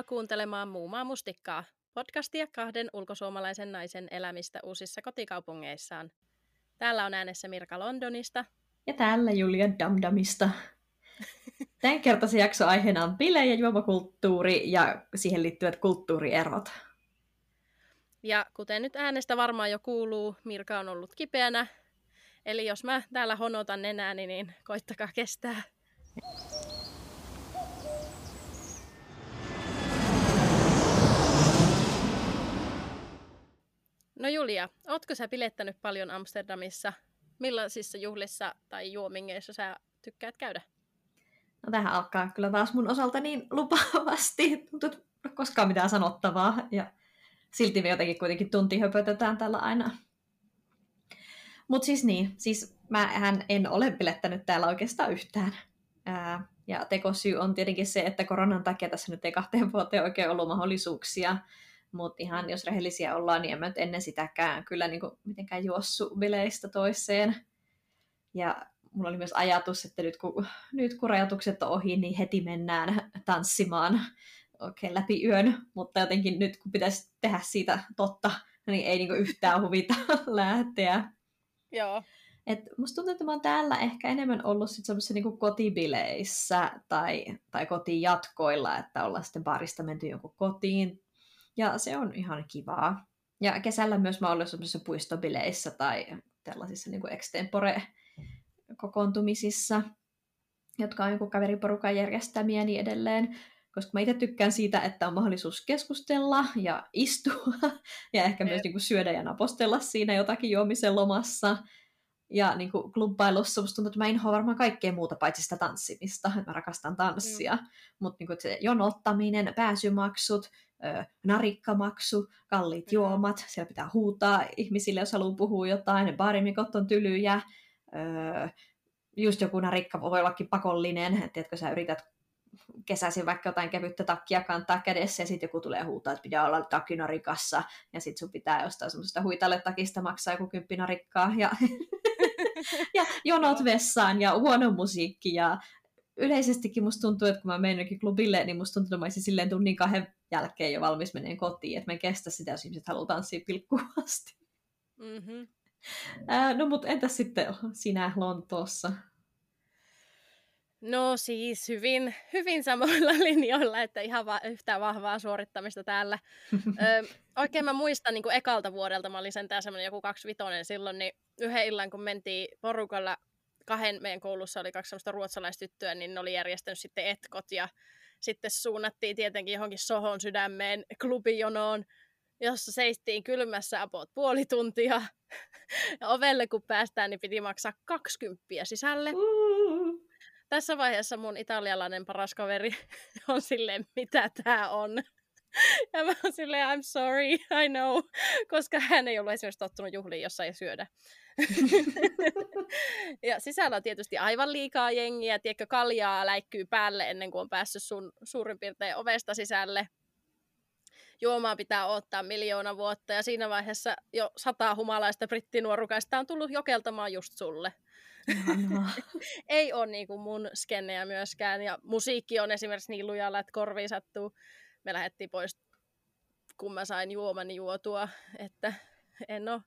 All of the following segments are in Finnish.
Tervetuloa kuuntelemaan Muumaa mustikkaa, podcastia kahden ulkosuomalaisen naisen elämistä uusissa kotikaupungeissaan. Täällä on äänessä Mirka Londonista. Ja täällä Julia Damdamista. Tämän kertaisen jakso aiheena on bile- ja juomakulttuuri ja siihen liittyvät kulttuurierot. Ja kuten nyt äänestä varmaan jo kuuluu, Mirka on ollut kipeänä. Eli jos mä täällä honotan nenääni, niin koittakaa kestää. No Julia, ootko sä pilettänyt paljon Amsterdamissa? Millaisissa juhlissa tai juomingeissa sä tykkäät käydä? No tähän alkaa kyllä taas mun osalta niin lupaavasti. Tuntuu, että koskaan mitään sanottavaa. Ja silti me jotenkin kuitenkin tunti höpötetään täällä aina. Mutta siis niin, siis mä en ole pilettänyt täällä oikeastaan yhtään. Ää, ja tekosyy on tietenkin se, että koronan takia tässä nyt ei kahteen vuoteen oikein ollut mahdollisuuksia mutta ihan jos rehellisiä ollaan, niin en mä nyt ennen sitäkään kyllä niin kuin mitenkään juossu bileistä toiseen. Ja mulla oli myös ajatus, että nyt kun, nyt kun rajoitukset on ohi, niin heti mennään tanssimaan oikein läpi yön. Mutta jotenkin nyt kun pitäisi tehdä siitä totta, niin ei niin yhtään huvita lähteä. Joo. Et musta tuntuu, että mä oon täällä ehkä enemmän ollut sit semmoisissa niinku kotibileissä tai, tai kotijatkoilla, että ollaan sitten barista menty jonkun kotiin ja se on ihan kivaa. Ja kesällä myös mä olen semmoisissa puistobileissä tai tällaisissa niin kuin extempore-kokoontumisissa, jotka on joku kaveriporukan järjestämiä ja niin edelleen. Koska mä itse tykkään siitä, että on mahdollisuus keskustella ja istua ja ehkä myös niin kuin syödä ja napostella siinä jotakin juomisen lomassa. Ja niin kuin klubbailussa musta tuntuu, että mä inhoan varmaan kaikkea muuta paitsi sitä tanssimista. Mä rakastan tanssia. Mm. Mutta niin se jonottaminen, pääsymaksut, narikkamaksu, kalliit juomat, siellä pitää huutaa ihmisille, jos haluaa puhua jotain, baarimikot on tylyjä, just joku narikka voi ollakin pakollinen, että tiedätkö, sä yrität kesäisin vaikka jotain kevyttä takkia kantaa kädessä ja sitten joku tulee huutaa, että pitää olla takinarikassa ja sitten sun pitää jostain semmoisesta huitalle takista maksaa joku kymppinarikkaa ja, ja jonot vessaan ja huono musiikki ja yleisestikin musta tuntuu, että kun mä menen klubille, niin musta tuntuu, että mä olisin silleen tunnin kahden jälkeen jo valmis meneen kotiin, että mä en kestä sitä, jos ihmiset haluaa tanssia pilkkuvasti. Mm-hmm. Ää, no mutta entäs sitten sinä Lontoossa? No siis hyvin, hyvin samoilla linjoilla, että ihan va- yhtä vahvaa suorittamista täällä. Ö, oikein mä muistan niin kuin ekalta vuodelta, mä olin sentään semmoinen joku kaksivitonen silloin, niin yhden illan kun mentiin porukalla, kahden meidän koulussa oli kaksi semmoista ruotsalaistyttöä, niin ne oli järjestänyt sitten etkot ja sitten suunnattiin tietenkin johonkin Sohon sydämeen klubijonoon, jossa seistiin kylmässä apot puoli tuntia. Ja ovelle kun päästään, niin piti maksaa 20 sisälle. Tässä vaiheessa mun italialainen paras kaveri on silleen, mitä tää on. Ja mä oon silleen, I'm sorry, I know, koska hän ei ollut esimerkiksi tottunut juhliin, jossa ei syödä. ja sisällä on tietysti aivan liikaa jengiä, tiedätkö, kaljaa läikkyy päälle ennen kuin on päässyt sun suurin piirtein ovesta sisälle. Juomaa pitää ottaa miljoona vuotta ja siinä vaiheessa jo sata humalaista brittinuorukaista on tullut jokeltamaan just sulle. Ei ole niin kuin mun skennejä myöskään ja musiikki on esimerkiksi niin lujalla, että korviin sattuu. Me lähdettiin pois, kun mä sain juomani juotua, että en ole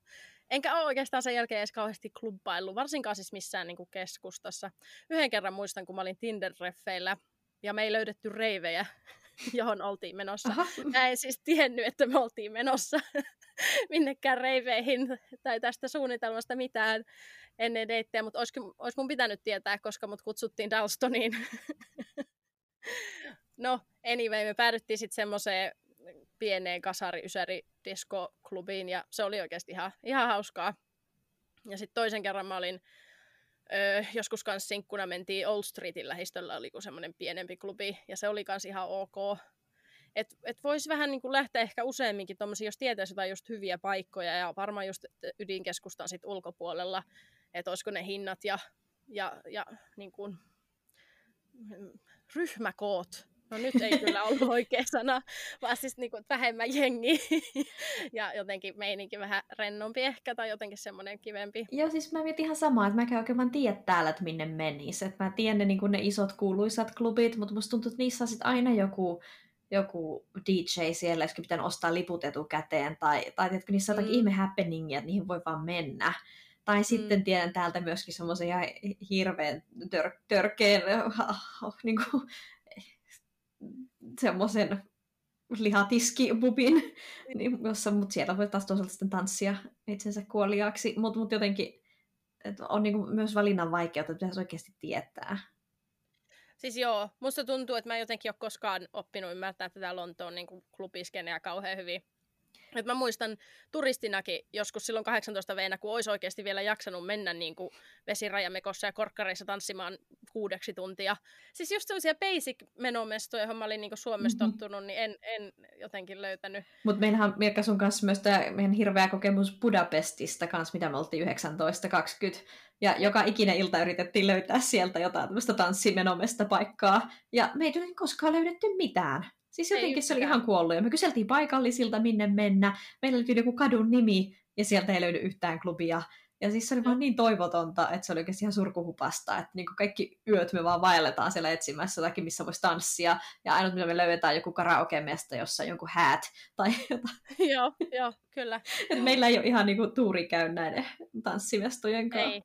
Enkä ole oikeastaan sen jälkeen edes kauheasti klubbaillut, varsinkaan siis missään niin keskustassa. Yhden kerran muistan, kun mä olin Tinder-reffeillä ja me ei löydetty reivejä, johon oltiin menossa. Aha. Mä en siis tiennyt, että me oltiin menossa minnekään reiveihin tai tästä suunnitelmasta mitään ennen deittejä, mutta olisi, olisi mun pitänyt tietää, koska mut kutsuttiin Dalstoniin. no, anyway, me päädyttiin sitten semmoiseen pieneen kasari ysäri klubiin ja se oli oikeasti ihan, ihan hauskaa. Ja sitten toisen kerran mä olin öö, joskus kanssa sinkkuna mentiin Old Streetin lähistöllä, oli semmoinen pienempi klubi, ja se oli kans ihan ok. Et, et voisi vähän niin lähteä ehkä useamminkin tommosia, jos tietäisi jotain just hyviä paikkoja, ja varmaan just ydinkeskustan sit ulkopuolella, että olisiko ne hinnat ja, ja, ja niin kuin, ryhmäkoot No nyt ei kyllä ollut oikea sana, vaan siis niin kuin vähemmän jengi ja jotenkin meininki vähän rennompi ehkä tai jotenkin semmoinen kivempi. Joo, siis mä mietin ihan samaa, että mä oikein vaan tiedä täällä, että minne menisi. Että mä tiedän ne, niin ne isot kuuluisat klubit, mutta musta tuntuu, että niissä on sit aina joku, joku DJ siellä, joskin pitää ostaa liput etukäteen, tai, tai tiedätkö, niissä on jotakin mm. ihme happeningia, että niihin voi vaan mennä. Tai mm. sitten tiedän täältä myöskin semmoisen ihan hirveän tör, törkeen niin kuin, semmoisen lihatiskibubin, niin, jossa, mutta siellä voi taas toisaalta sitten tanssia itsensä kuoliaaksi, mutta mut jotenkin että on niin kuin myös valinnan vaikeutta, että pitäisi oikeasti tietää. Siis joo, musta tuntuu, että mä jotenkin ole koskaan oppinut ymmärtää tätä Lontoon niin klubiskeneä kauhean hyvin. Et mä muistan turistinakin joskus silloin 18 vuonna, kun olisi oikeasti vielä jaksanut mennä niin kuin vesirajamekossa ja korkkareissa tanssimaan kuudeksi tuntia. Siis just sellaisia basic menomestoja, johon mä olin niin Suomessa mm-hmm. tottunut, niin en, en jotenkin löytänyt. Mutta meillähän Mirka sun kanssa myös tämä meidän hirveä kokemus Budapestista kanssa, mitä me oltiin 19-20. Ja joka ikinen ilta yritettiin löytää sieltä jotain tämmöistä tanssimenomesta paikkaa. Ja me ei koskaan löydetty mitään. Siis jotenkin se oli ihan kuollut. Ja me kyseltiin paikallisilta, minne mennä. Meillä oli joku kadun nimi, ja sieltä ei löydy yhtään klubia. Ja siis se oli vaan niin toivotonta, että se oli oikeasti ihan surkuhupasta, että niin kaikki yöt me vaan vaelletaan siellä etsimässä jotakin, missä voisi tanssia, ja ainut mitä me löydetään joku karaoke-mesta, jossa on jonkun häät tai jotain. joo, joo, kyllä. Et meillä ei ole ihan niin kuin, tuuri käy näiden tanssimestojen kanssa. Ei.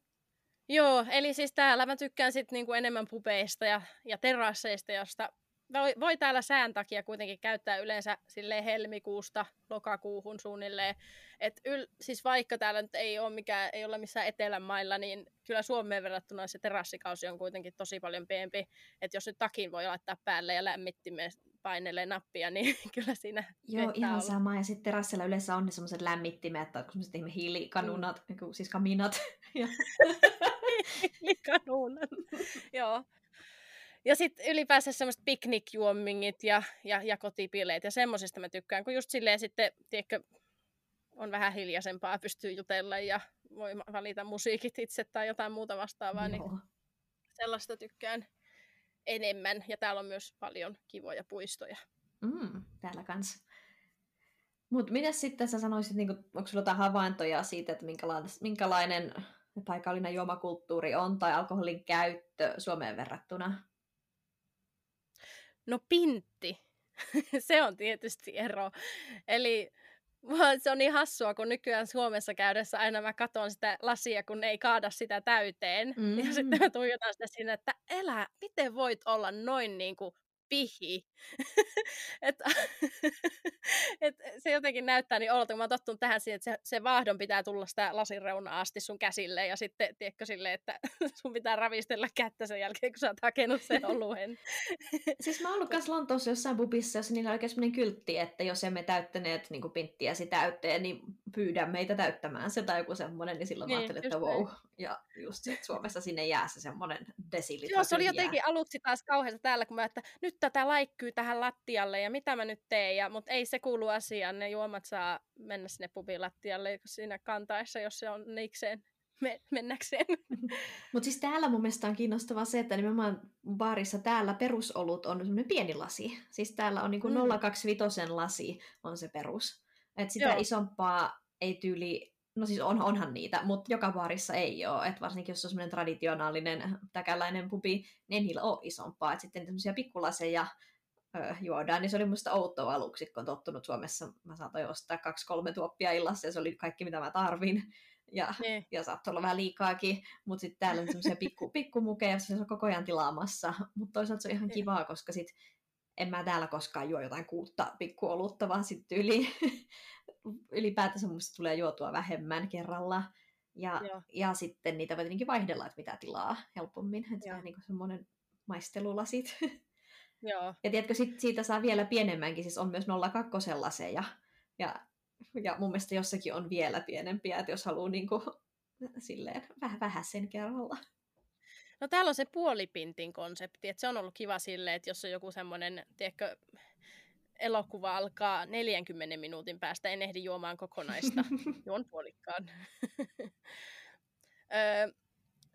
Joo, eli siis täällä mä tykkään sit niinku enemmän pubeista ja, ja terasseista, josta voi, voi täällä sään takia kuitenkin käyttää yleensä sille helmikuusta lokakuuhun suunnilleen. Et yl, siis vaikka täällä nyt ei ole, mikä, ei ole missään etelämailla, niin kyllä Suomeen verrattuna se terassikausi on kuitenkin tosi paljon pienempi. Että jos nyt takin voi laittaa päälle ja lämmittimeen painelee nappia, niin kyllä siinä Joo, ihan olla. sama. Ja sitten terassilla yleensä on ne semmoiset lämmittimet, tai semmoiset ihme hiilikanunat, mm. siis kaminat. hiilikanunat, joo. Ja sitten ylipäänsä semmoiset piknikjuomingit ja, ja, ja kotipileet ja semmoisesta mä tykkään, kun just silleen sitten, tiedätkö, on vähän hiljaisempaa, pystyy jutella ja voi valita musiikit itse tai jotain muuta vastaavaa, niin Joo. niin sellaista tykkään enemmän. Ja täällä on myös paljon kivoja puistoja. Mm, täällä kanssa. Mutta mitä sitten sä sanoisit, niin kun, onko sulla jotain havaintoja siitä, että minkälainen, minkälainen paikallinen juomakulttuuri on tai alkoholin käyttö Suomeen verrattuna? No pintti. se on tietysti ero. Eli se on niin hassua, kun nykyään Suomessa käydessä aina mä katson sitä lasia, kun ei kaada sitä täyteen. Mm. Ja sitten mä tuijotan sitä sinne, että elä, miten voit olla noin niin kuin pihi. et, et se jotenkin näyttää niin olta, kun mä oon tottunut tähän siihen, että se, se vaahdon pitää tulla sitä lasin reunaa asti sun käsille ja sitten, tiedätkö, silleen, että sun pitää ravistella kättä sen jälkeen, kun sä oot hakenut sen oluen. siis mä oon ollut kanssa Lontoossa jossain pubissa, jossa niillä on oikein sellainen kyltti, että jos emme täyttäneet niin pinttiäsi täyteen, niin pyydä meitä täyttämään se tai joku semmoinen, niin silloin niin, mä ajattelin, että wow. Ja just se, että Suomessa sinne jää se semmoinen desilitra. Joo, se oli jotenkin aluksi taas kauheassa täällä, kun mä, että nyt tätä laikkyy tähän lattialle ja mitä mä nyt teen, ja, mutta ei se kuulu asiaan, ne juomat saa mennä sinne pubin lattialle siinä kantaessa, jos se on niikseen me- mennäkseen. Mutta siis täällä mun mielestä on kiinnostavaa se, että nimenomaan baarissa täällä perusolut on semmoinen pieni lasi. Siis täällä on niinku mm. 025 lasi on se perus. Et sitä Joo. isompaa ei tyyli No siis on, onhan niitä, mutta joka baarissa ei ole. Et varsinkin jos on semmoinen traditionaalinen täkäläinen pubi, niin ei niillä ole isompaa. Et sitten semmoisia pikkulaseja ö, juodaan, niin se oli musta outoa aluksi, kun on tottunut Suomessa. Mä saatoin ostaa kaksi-kolme tuoppia illassa ja se oli kaikki, mitä mä tarvin. Ja, ne. ja saattoi olla vähän liikaakin, mutta sitten täällä on semmoisia pikku, pikkumukeja, se on koko ajan tilaamassa. Mutta toisaalta se on ihan ne. kivaa, koska sit en mä täällä koskaan juo jotain kuutta pikkuolutta, vaan sitten yli ylipäätänsä musta tulee juotua vähemmän kerralla. Ja, ja sitten niitä voi tietenkin vaihdella, että mitä tilaa helpommin. Että se on niin semmoinen maistelulasit. Joo. Ja tiedätkö, sit siitä saa vielä pienemmänkin, siis on myös 02 laseja. Ja, ja mun mielestä jossakin on vielä pienempiä, että jos haluaa niin kuin, silleen vähän, vähän sen kerralla. No täällä on se puolipintin konsepti, että se on ollut kiva silleen, että jos on joku semmoinen, tiedätkö, elokuva alkaa 40 minuutin päästä, en ehdi juomaan kokonaista. Juon puolikkaan. öö,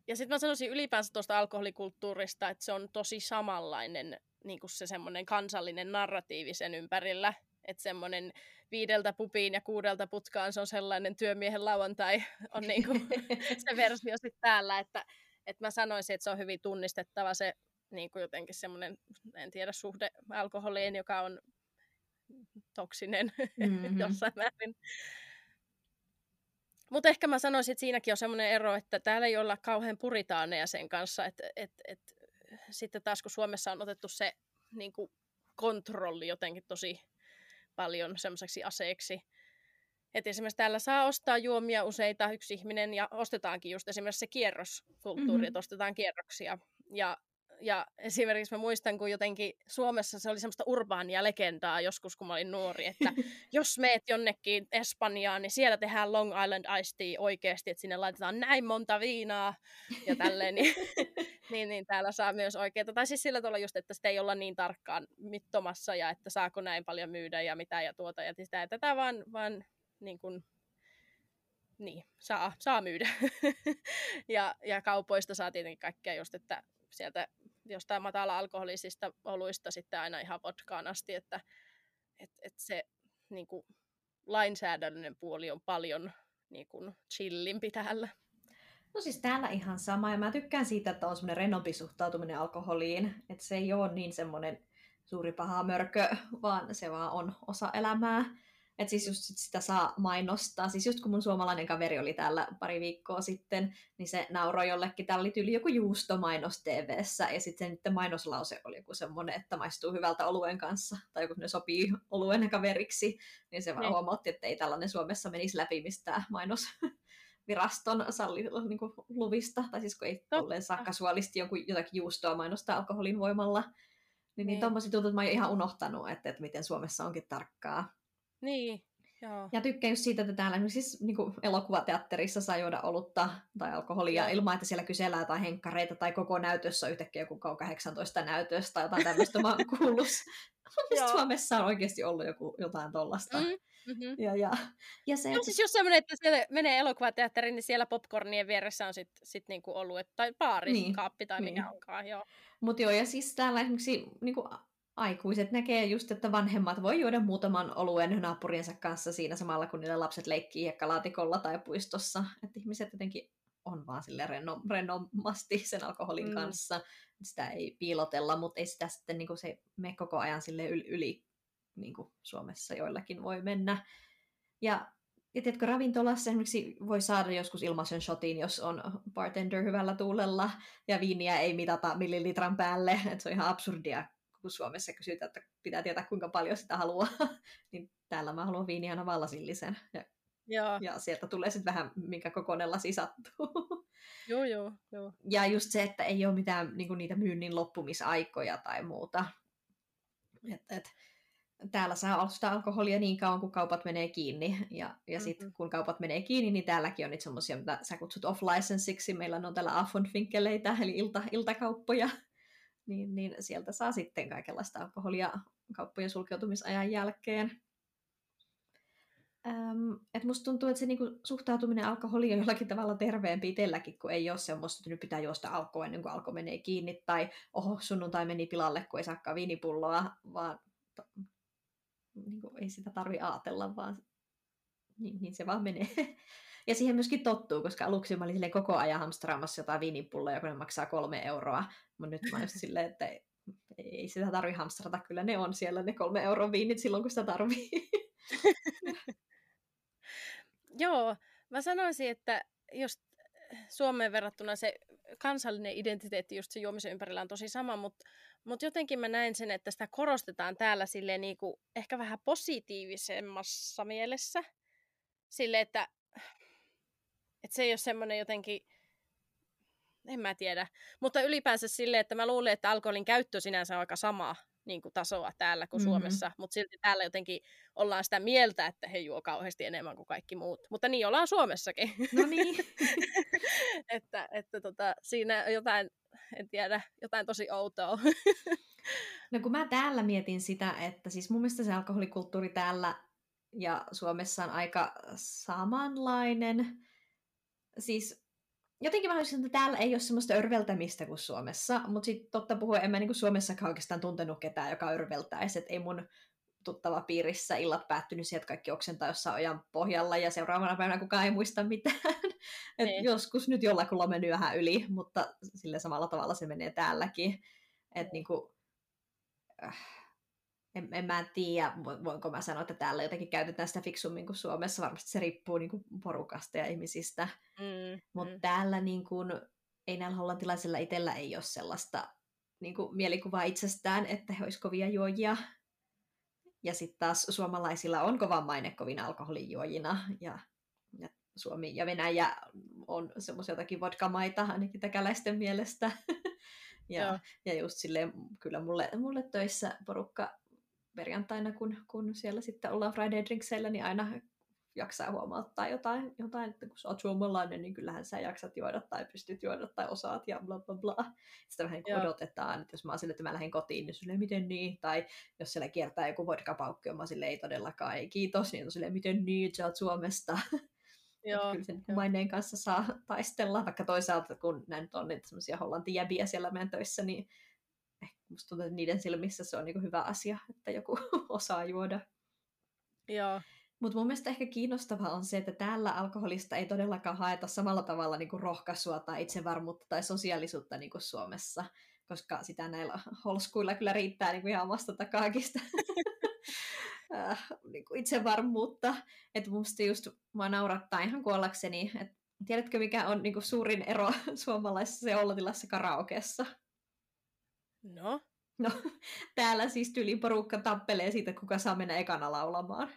ja sitten mä sanoisin ylipäänsä tuosta alkoholikulttuurista, että se on tosi samanlainen niin kuin se semmoinen kansallinen narratiivi sen ympärillä. Että semmoinen viideltä pupiin ja kuudelta putkaan, se on sellainen työmiehen lauantai, on niin kuin se versio sitten täällä, että, että mä sanoisin, että se on hyvin tunnistettava se niin kuin jotenkin semmoinen, en tiedä, suhde alkoholiin, joka on toksinen mm-hmm. jossain määrin. Mutta ehkä mä sanoisin, että siinäkin on semmoinen ero, että täällä ei olla kauhean puritaaneja sen kanssa, että et, et, sitten taas kun Suomessa on otettu se niin kuin kontrolli jotenkin tosi paljon semmoiseksi aseeksi, että esimerkiksi täällä saa ostaa juomia useita yksi ihminen ja ostetaankin just esimerkiksi se kierroskulttuuri, mm-hmm. että ostetaan kierroksia. Ja ja esimerkiksi mä muistan, kun jotenkin Suomessa se oli semmoista urbaania legendaa joskus, kun mä olin nuori, että jos meet jonnekin Espanjaan, niin siellä tehdään Long Island Iced Tea oikeasti, että sinne laitetaan näin monta viinaa ja tälleen, niin, niin, niin täällä saa myös oikeita. Tai siis sillä tavalla just, että sitä ei olla niin tarkkaan mittomassa ja että saako näin paljon myydä ja mitä ja tuota ja sitä ja tätä, vaan, vaan niin kuin, niin, saa, saa myydä. ja, ja kaupoista saa tietenkin kaikkea just, että sieltä jostain matala-alkoholisista oluista sitten aina ihan vodkaan asti, että et, et se niin kuin, lainsäädännöllinen puoli on paljon niin kuin, chillimpi täällä. No siis täällä ihan sama, ja mä tykkään siitä, että on semmoinen renompi suhtautuminen alkoholiin, että se ei ole niin semmoinen suuri paha mörkö, vaan se vaan on osa elämää. Että siis just sitä saa mainostaa. Siis just kun mun suomalainen kaveri oli täällä pari viikkoa sitten, niin se nauroi jollekin, täällä oli tyyli joku juustomainos tv ja sitten se mainoslause oli joku semmoinen, että maistuu hyvältä oluen kanssa, tai joku ne sopii oluen kaveriksi, niin se vaan niin. huomautti, että ei tällainen Suomessa menisi läpi mistään mainos viraston salli, niin kuin luvista, tai siis kun ei tolleen saa kasuaalisti jonkun, jotakin juustoa mainostaa alkoholin voimalla, niin, niin. niin että mä oon ihan unohtanut, että, että miten Suomessa onkin tarkkaa. Niin, Joo. Ja tykkään just siitä, että täällä siis niin kuin elokuvateatterissa saa juoda olutta tai alkoholia ilman, että siellä kysellään tai henkkareita tai koko näytössä yhtäkkiä joku 18 näytöstä tai jotain tämmöistä mä kuullut. Suomessa on oikeasti ollut joku, jotain tollasta. Mm. Mm-hmm. Ja, ja, ja se, no siis jos semmoinen, että siellä menee elokuvateatteriin, niin siellä popcornien vieressä on sitten sit niinku ollut, tai baari, niin, kaappi tai niin. mikä onkaan. Joo. Mutta joo, ja siis täällä esimerkiksi niinku aikuiset näkee just, että vanhemmat voi juoda muutaman oluen naapuriensa kanssa siinä samalla, kun niille lapset leikkii hiekkalaatikolla tai puistossa. Että ihmiset jotenkin on vaan sille renno, rennomasti sen alkoholin mm. kanssa. Sitä ei piilotella, mutta ei sitä sitten niin kuin se me koko ajan sille yli, yli niin kuin Suomessa joillakin voi mennä. Ja, ja tiedätkö, ravintolassa esimerkiksi voi saada joskus ilmaisen shotin, jos on bartender hyvällä tuulella, ja viiniä ei mitata millilitran päälle. Että se on ihan absurdia kun Suomessa kysytään, että pitää tietää kuinka paljon sitä haluaa, niin täällä mä haluan viiniä aina vallasillisen. Ja, joo. ja sieltä tulee sitten vähän, minkä kokoinen lasi sattuu. Joo, joo, joo. Ja just se, että ei ole mitään niin niitä myynnin loppumisaikoja tai muuta. Et, et, täällä saa ostaa alkoholia niin kauan, kun kaupat menee kiinni. Ja, ja sitten mm-hmm. kun kaupat menee kiinni, niin täälläkin on niitä semmoisia, mitä sä kutsut off-licensiksi. Meillä on täällä Affenfinkeleitä, eli ilta, iltakauppoja niin, niin sieltä saa sitten kaikenlaista alkoholia kauppojen sulkeutumisajan jälkeen. Ähm, et musta tuntuu, että se niinku suhtautuminen alkoholiin on jollakin tavalla terveempi itselläkin, kun ei ole semmoista, että nyt pitää juosta alkoa ennen kuin alko menee kiinni, tai oho, sunnuntai meni pilalle, kun ei saakaan viinipulloa, vaan to, niinku, ei sitä tarvi ajatella, vaan niin, niin se vaan menee. Ja siihen myöskin tottuu, koska aluksi mä olin koko ajan hamstraamassa jotain viinipulloja, kun ne maksaa kolme euroa. Mutta nyt mä just silleen, että ei sitä tarvi hamstrata, kyllä ne on siellä ne kolme euron viinit silloin, kun sitä tarvii. Joo, mä sanoisin, että just Suomeen verrattuna se kansallinen identiteetti just se juomisen ympärillä on tosi sama, mutta mut jotenkin mä näen sen, että sitä korostetaan täällä silleen niinku ehkä vähän positiivisemmassa mielessä. Sille, että että se ei ole semmoinen jotenkin, en mä tiedä. Mutta ylipäänsä sille, että mä luulen, että alkoholin käyttö sinänsä on aika sama niin kuin tasoa täällä kuin mm-hmm. Suomessa, mutta silti täällä jotenkin ollaan sitä mieltä, että he juo kauheasti enemmän kuin kaikki muut. Mutta niin ollaan Suomessakin. No niin. että että tota, siinä jotain, en tiedä, jotain tosi outoa. no kun mä täällä mietin sitä, että siis mun mielestä se alkoholikulttuuri täällä ja Suomessa on aika samanlainen siis jotenkin mä haluaisin, että täällä ei ole semmoista örveltämistä kuin Suomessa, mutta sitten totta puhuen en mä niin Suomessakaan oikeastaan tuntenut ketään, joka örveltäisi, että ei mun tuttava piirissä illat päättynyt siihen, että kaikki oksentaa jossain ojan pohjalla ja seuraavana päivänä kukaan ei muista mitään. Et niin. joskus nyt jollakulla mennyt vähän yli, mutta sille samalla tavalla se menee täälläkin. Et niin kuin, äh, en, en mä tiedä, voinko mä sanoa, että täällä jotenkin käytetään sitä fiksummin kuin Suomessa. Varmasti se riippuu niin kuin porukasta ja ihmisistä. Mm, Mutta mm. täällä niin kuin, ei näillä hollantilaisilla itsellä ei ole sellaista niin kuin, mielikuvaa itsestään, että he olisivat kovia juojia. Ja sitten taas suomalaisilla on kova maine kovin alkoholijuojina. Ja, ja Suomi ja Venäjä on semmoisia jotakin vodkamaita ainakin täkäläisten mielestä. ja, ja just silleen, kyllä mulle, mulle töissä porukka perjantaina, kun, kun siellä sitten ollaan Friday Drinkseillä, niin aina jaksaa huomauttaa jotain, jotain, että kun sä oot suomalainen, niin kyllähän sä jaksat juoda tai pystyt juoda tai osaat ja bla bla bla. Sitä vähän niin odotetaan, että jos mä oon sille, että mä lähden kotiin, niin silleen, miten niin? Tai jos siellä kiertää joku vodkapaukki, mä silleen, ei todellakaan, ei kiitos, niin on silleen, miten niin, sä oot Suomesta. Joo, kyllä sen jo. maineen kanssa saa taistella, vaikka toisaalta kun näin on niitä semmoisia hollantijäbiä siellä meidän töissä, niin musta tuntuu, että niiden silmissä se on niin hyvä asia, että joku osaa juoda. Joo. Mutta mun mielestä ehkä kiinnostavaa on se, että täällä alkoholista ei todellakaan haeta samalla tavalla niin rohkaisua tai itsevarmuutta tai sosiaalisuutta niin kuin Suomessa, koska sitä näillä holskuilla kyllä riittää niin kuin ihan omasta takaakista äh, niin kuin itsevarmuutta. Että musta just mua naurattaa ihan kuollakseni, että tiedätkö mikä on niin kuin suurin ero suomalaisessa ja hollantilaisessa karaokeessa? No? No, täällä siis tyli porukka tappelee siitä, kuka saa mennä ekana laulamaan.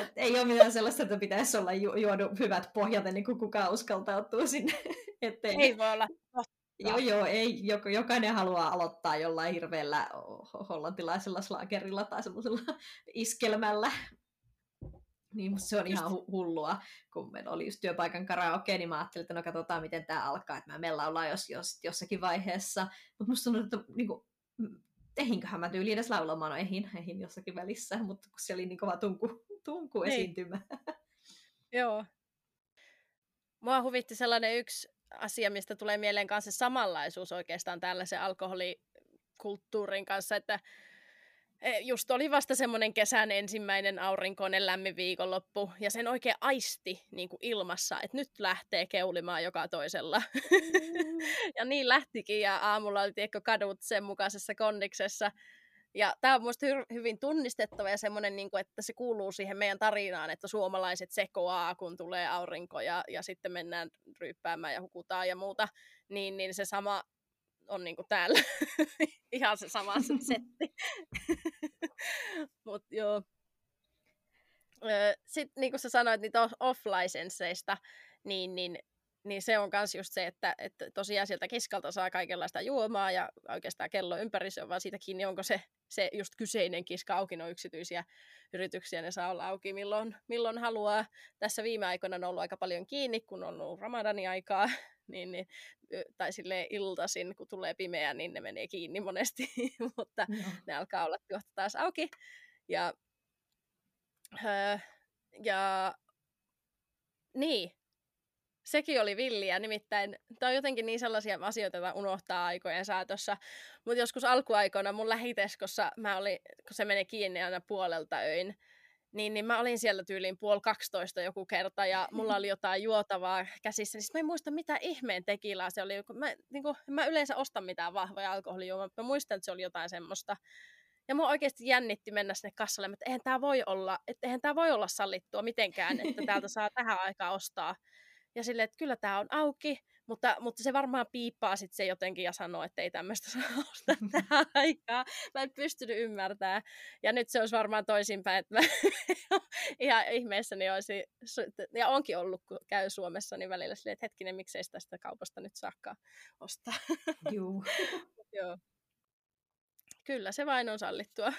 Et ei ole mitään sellaista, että pitäisi olla ju- juonut hyvät pohjat ennen kuin kukaan uskaltautuu sinne eteen. Ei voi olla Joo, joo, ei. Jokainen haluaa aloittaa jollain hirveällä hollantilaisella slagerilla tai semmoisella iskelmällä. Niin se on ihan hu- hullua, kun meillä oli just työpaikan karaoke, niin mä ajattelin, että no katsotaan miten tämä alkaa, että mä menen laulaa jos, jos, jossakin vaiheessa. Mutta musta on, että niin kuin, ehinköhän mä tyyliin edes laulamaan, no ehin, ehin jossakin välissä, mutta kun se oli niin kova tunku, tunku niin. esiintymä. Joo. Mua huvitti sellainen yksi asia, mistä tulee mieleen kanssa samanlaisuus oikeastaan tällaisen alkoholikulttuurin kanssa, että just oli vasta semmoinen kesän ensimmäinen aurinkoinen lämmin viikonloppu, ja sen oikein aisti niin kuin ilmassa, että nyt lähtee keulimaan joka toisella. Mm. ja niin lähtikin, ja aamulla oli tiekko kadut sen mukaisessa kondiksessa. Ja tämä on minusta hy- hyvin tunnistettava ja semmoinen, niin kuin, että se kuuluu siihen meidän tarinaan, että suomalaiset sekoaa, kun tulee aurinko ja, ja sitten mennään ryyppäämään ja hukutaan ja muuta. Niin, niin se sama on niinku täällä. Ihan se sama se setti. Mut joo. Sitten niin kuin sä sanoit niitä off-licenseista, niin, niin, niin se on myös just se, että, että tosiaan sieltä kiskalta saa kaikenlaista juomaa ja oikeastaan kello ympäri se on vaan siitä kiinni, onko se, se just kyseinen kiska auki, no yksityisiä yrityksiä, ne saa olla auki milloin, milloin haluaa. Tässä viime aikoina on ollut aika paljon kiinni, kun on ollut ramadani aikaa, niin, niin, tai sille iltasin, kun tulee pimeä, niin ne menee kiinni monesti, mutta no. ne alkaa olla kohta taas auki. Ja, öö, ja niin, sekin oli villiä, nimittäin tämä on jotenkin niin sellaisia asioita, joita unohtaa aikojen saatossa. Mutta joskus alkuaikoina mun lähiteskossa, mä olin, kun se menee kiinni aina puolelta öin, niin, niin mä olin siellä tyyliin puoli 12 joku kerta ja mulla oli jotain juotavaa käsissä. Siis mä en muista mitä ihmeen tekilaa se oli. Mä, niin kuin, mä yleensä ostan mitään vahvoja alkoholijuomaa, mä muistan, että se oli jotain semmoista. Ja mua oikeasti jännitti mennä sinne kassalle, että eihän tämä voi olla, että eihän tämä voi olla sallittua mitenkään, että täältä saa tähän aikaan ostaa. Ja silleen, että kyllä tämä on auki, mutta, mutta se varmaan piippaa sitten se jotenkin ja sanoo, että ei tämmöistä saa ostaa tähän aikaan. Mä en pystynyt ymmärtämään. Ja nyt se olisi varmaan toisinpäin, että mä ihan ihmeessäni olisi, ja onkin ollut, kun käy Suomessa, niin välillä silleen, että hetkinen, miksei sitä, sitä kaupasta nyt saakkaan ostaa. Juu. Joo. Kyllä, se vain on sallittua.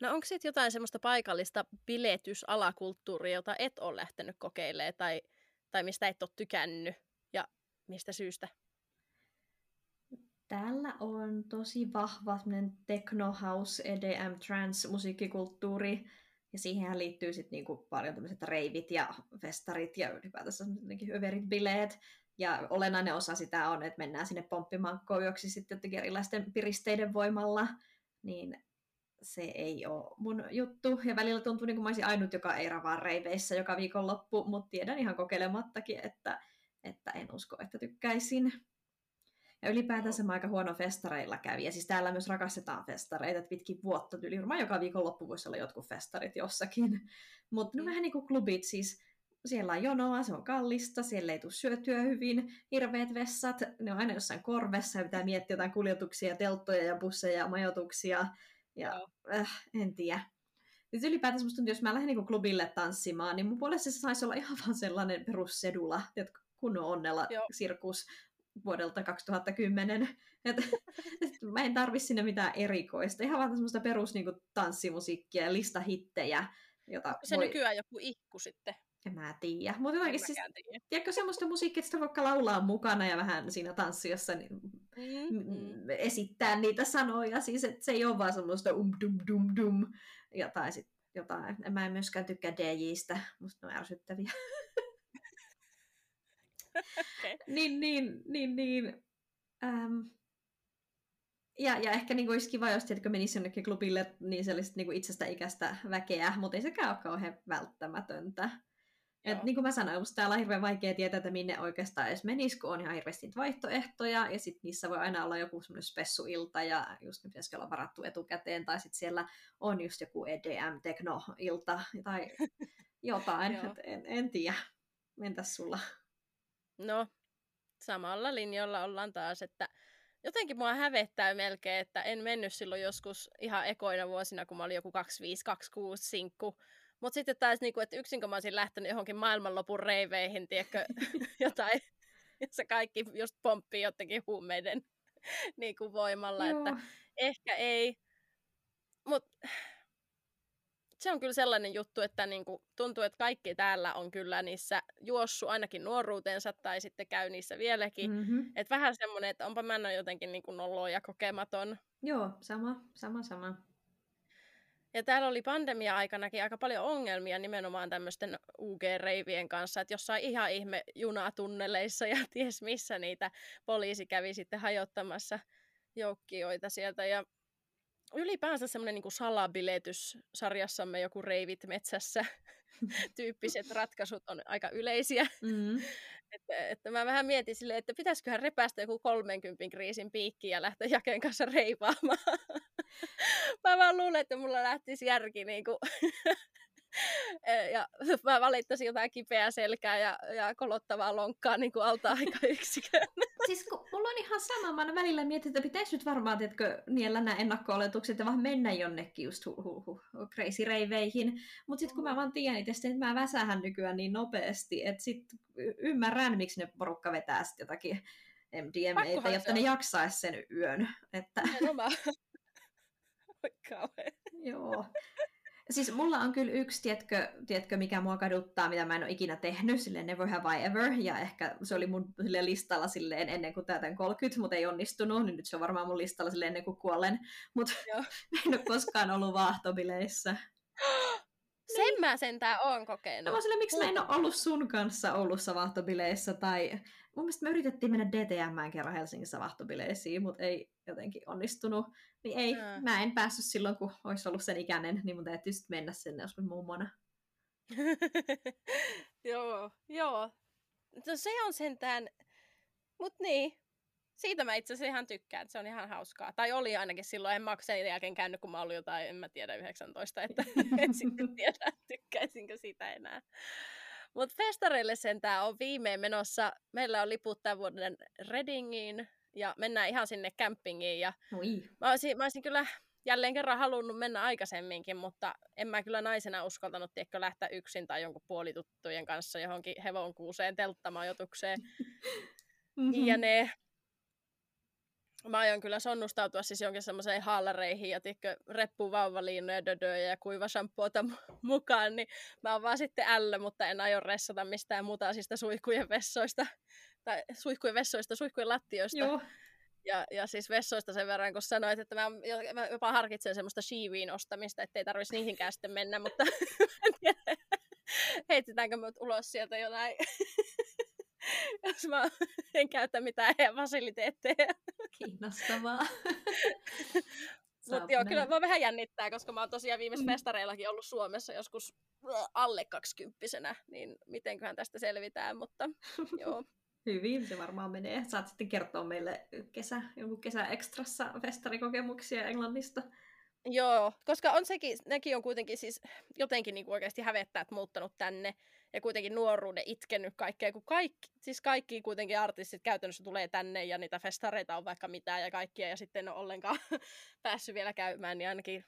No onko sitten jotain semmoista paikallista biletysalakulttuuria, jota et ole lähtenyt kokeilemaan tai, tai mistä et ole tykännyt ja mistä syystä? Täällä on tosi vahva techno, house, EDM, trance musiikkikulttuuri. Ja siihen liittyy sitten niinku paljon tämmöiset reivit ja festarit ja ylipäätänsä överit bileet. Ja olennainen osa sitä on, että mennään sinne pomppimaan kojoksi sitten jotenkin erilaisten piristeiden voimalla. Niin se ei ole mun juttu. Ja välillä tuntuu niin kuin mä olisin ainut, joka ei ravaa reiveissä joka viikonloppu, mutta tiedän ihan kokeilemattakin, että, että en usko, että tykkäisin. Ja ylipäätänsä mä aika huono festareilla kävi. Ja siis täällä myös rakastetaan festareita, että pitkin vuotta tyyli. Varmaan joka viikonloppu voisi olla jotkut festarit jossakin. Mutta no mm. vähän niin kuin klubit siis. Siellä on jonoa, se on kallista, siellä ei tule syötyä hyvin, hirveät vessat, ne on aina jossain korvessa ja pitää miettiä jotain kuljetuksia, telttoja ja busseja ja majoituksia. Ja äh, en tiedä. Nyt ylipäätänsä musta tuntuu, jos mä lähden niin klubille tanssimaan, niin mun puolesta se saisi olla ihan vaan sellainen perussedula, että kunnon onnella Joo. sirkus vuodelta 2010. Et, et mä en tarvi sinne mitään erikoista. Ihan vaan semmoista perus niin kuin, tanssimusiikkia ja listahittejä. Jota se voi... nykyään joku ikku sitten? En mä tiedä. Mutta jotenkin siis, tiedä. tiedätkö semmoista musiikkia, että sitä vaikka laulaa mukana ja vähän siinä tanssiassa niin mm-hmm. esittää niitä sanoja. Siis että se ei ole vaan semmoista um dum dum dum. Ja, tai sit jotain. Mä en myöskään tykkää DJistä. Musta ne on ärsyttäviä. okay. niin, niin, niin, niin. Ähm, ja, ja ehkä niin olisi kiva, jos tiedätkö, menisi jonnekin klubille niin sellaista niin itsestä ikäistä väkeä, mutta ei sekään ole kauhean välttämätöntä. Et niin kuin mä sanoin, musta täällä on hirveän vaikea tietää, että minne oikeastaan edes menisi, kun on ihan hirveästi vaihtoehtoja, ja sitten niissä voi aina olla joku semmoinen spessuilta, ja just ne pitäisi olla varattu etukäteen, tai sitten siellä on just joku EDM-tekno-ilta, tai jotain, en, en tiedä. Entäs sulla? No, samalla linjalla ollaan taas, että jotenkin mua hävettää melkein, että en mennyt silloin joskus ihan ekoina vuosina, kun mä olin joku 25-26 sinkku. Mutta sitten taas, niinku, että yksin kun mä olisin lähtenyt johonkin maailmanlopun reiveihin, tiedätkö, jotain, se kaikki just pomppii jotenkin huumeiden niin kuin voimalla, Joo. että ehkä ei. Mutta se on kyllä sellainen juttu, että niin kuin tuntuu, että kaikki täällä on kyllä niissä juossut ainakin nuoruutensa tai sitten käy niissä vieläkin. Mm-hmm. Että vähän semmoinen, että onpa mä jotenkin niin kuin noloa ja kokematon. Joo, sama, sama, sama. Ja täällä oli pandemia-aikanakin aika paljon ongelmia nimenomaan tämmöisten UG-reivien kanssa, että jossain ihan ihme junatunneleissa ja ties missä niitä poliisi kävi sitten hajottamassa joukkioita sieltä. Ja ylipäänsä semmoinen niin salabiletys sarjassamme joku reivit metsässä tyyppiset ratkaisut on aika yleisiä. Mm. että, että mä vähän mietin silleen, että pitäisiköhän repästä joku 30 kriisin piikki ja lähteä jakeen kanssa reipaamaan. mä vaan luulen, että mulla lähtisi järki niin kuin ja mä valittaisin jotain kipeää selkää ja, ja kolottavaa lonkkaa niin kuin alta yksikön. siis kun mulla on ihan sama, mä välillä mietin, että pitäisi nyt varmaan, tiedätkö, niellä nämä ennakko-oletukset ja vaan mennä jonnekin just hu, hu, hu, crazy reiveihin. Mutta sitten kun mä vaan tiedän itse, että mä väsähän nykyään niin nopeasti, että sitten ymmärrän, miksi ne porukka vetää sitten jotakin MDMAitä, jotta ne jaksaisi sen yön. Että... Joo. Siis mulla on kyllä yksi, tiedätkö, tiedätkö, mikä mua kaduttaa, mitä mä en ole ikinä tehnyt, silleen never have I ever, ja ehkä se oli mun silleen, listalla silleen ennen kuin täytän 30, mutta ei onnistunut, niin nyt se on varmaan mun listalla silleen ennen kuin kuolen, mutta en ole koskaan ollut vaahtobileissä. Sen niin. mä sentään oon kokenut. No, sille, miksi mä en ole ollut sun kanssa Oulussa vaahtobileissä, tai mun mielestä me yritettiin mennä DTM kerran Helsingissä vaahtobileisiin, mutta ei jotenkin onnistunut. Niin ei, mm. mä en päässyt silloin, kun olisi ollut sen ikäinen, niin mun täytyy sitten mennä sinne, jos mummona. joo, joo. No se on sentään, mut niin, siitä mä itse asiassa ihan tykkään, että se on ihan hauskaa. Tai oli ainakin silloin, en mä sen jälkeen käynyt, kun mä olin jotain, en mä tiedä, 19, että en sitten tiedä, tykkäisinkö sitä enää. Mutta festareille sentään on viimein menossa. Meillä on liput tämän vuoden Readingiin ja mennään ihan sinne campingiin. Ja mä, olisin, mä olisin kyllä jälleen kerran halunnut mennä aikaisemminkin, mutta en mä kyllä naisena uskaltanut tiedätkö, lähteä yksin tai jonkun puolituttujen kanssa johonkin hevonkuuseen telttamajoitukseen. mm-hmm. Ja ne mä aion kyllä sonnustautua siis jonkin semmoiseen haalareihin ja tiedätkö, reppu vauvaliinoja, dödöjä ja kuiva shampoota mukaan, niin mä oon vaan sitten ällö, mutta en aio ressata mistään mutaisista suihkujen vessoista, tai suihkujen vessoista, suihkujen lattioista. Joo. Ja, ja siis vessoista sen verran, kun sanoit, että mä, mä jopa harkitsen semmoista shiviin ostamista, ettei tarvitsisi niihinkään sitten mennä, mutta heitetäänkö mut ulos sieltä jotain jos mä en käytä mitään heidän fasiliteetteja. Kiinnostavaa. Mutta joo, kyllä mä vähän jännittää, koska mä oon tosiaan viimeis mm. festareillakin ollut Suomessa joskus alle kaksikymppisenä, niin mitenköhän tästä selvitään, mutta joo. Hyvin se varmaan menee. Saat sitten kertoa meille kesä, jonkun kesä ekstrassa festarikokemuksia Englannista. Joo, koska on sekin, nekin on kuitenkin siis jotenkin niin oikeasti hävettää, että muuttanut tänne ja kuitenkin nuoruuden itkenyt kaikkea, kun kaikki, siis kaikki kuitenkin artistit käytännössä tulee tänne ja niitä festareita on vaikka mitään ja kaikkia ja sitten en ole ollenkaan päässyt vielä käymään, niin ainakin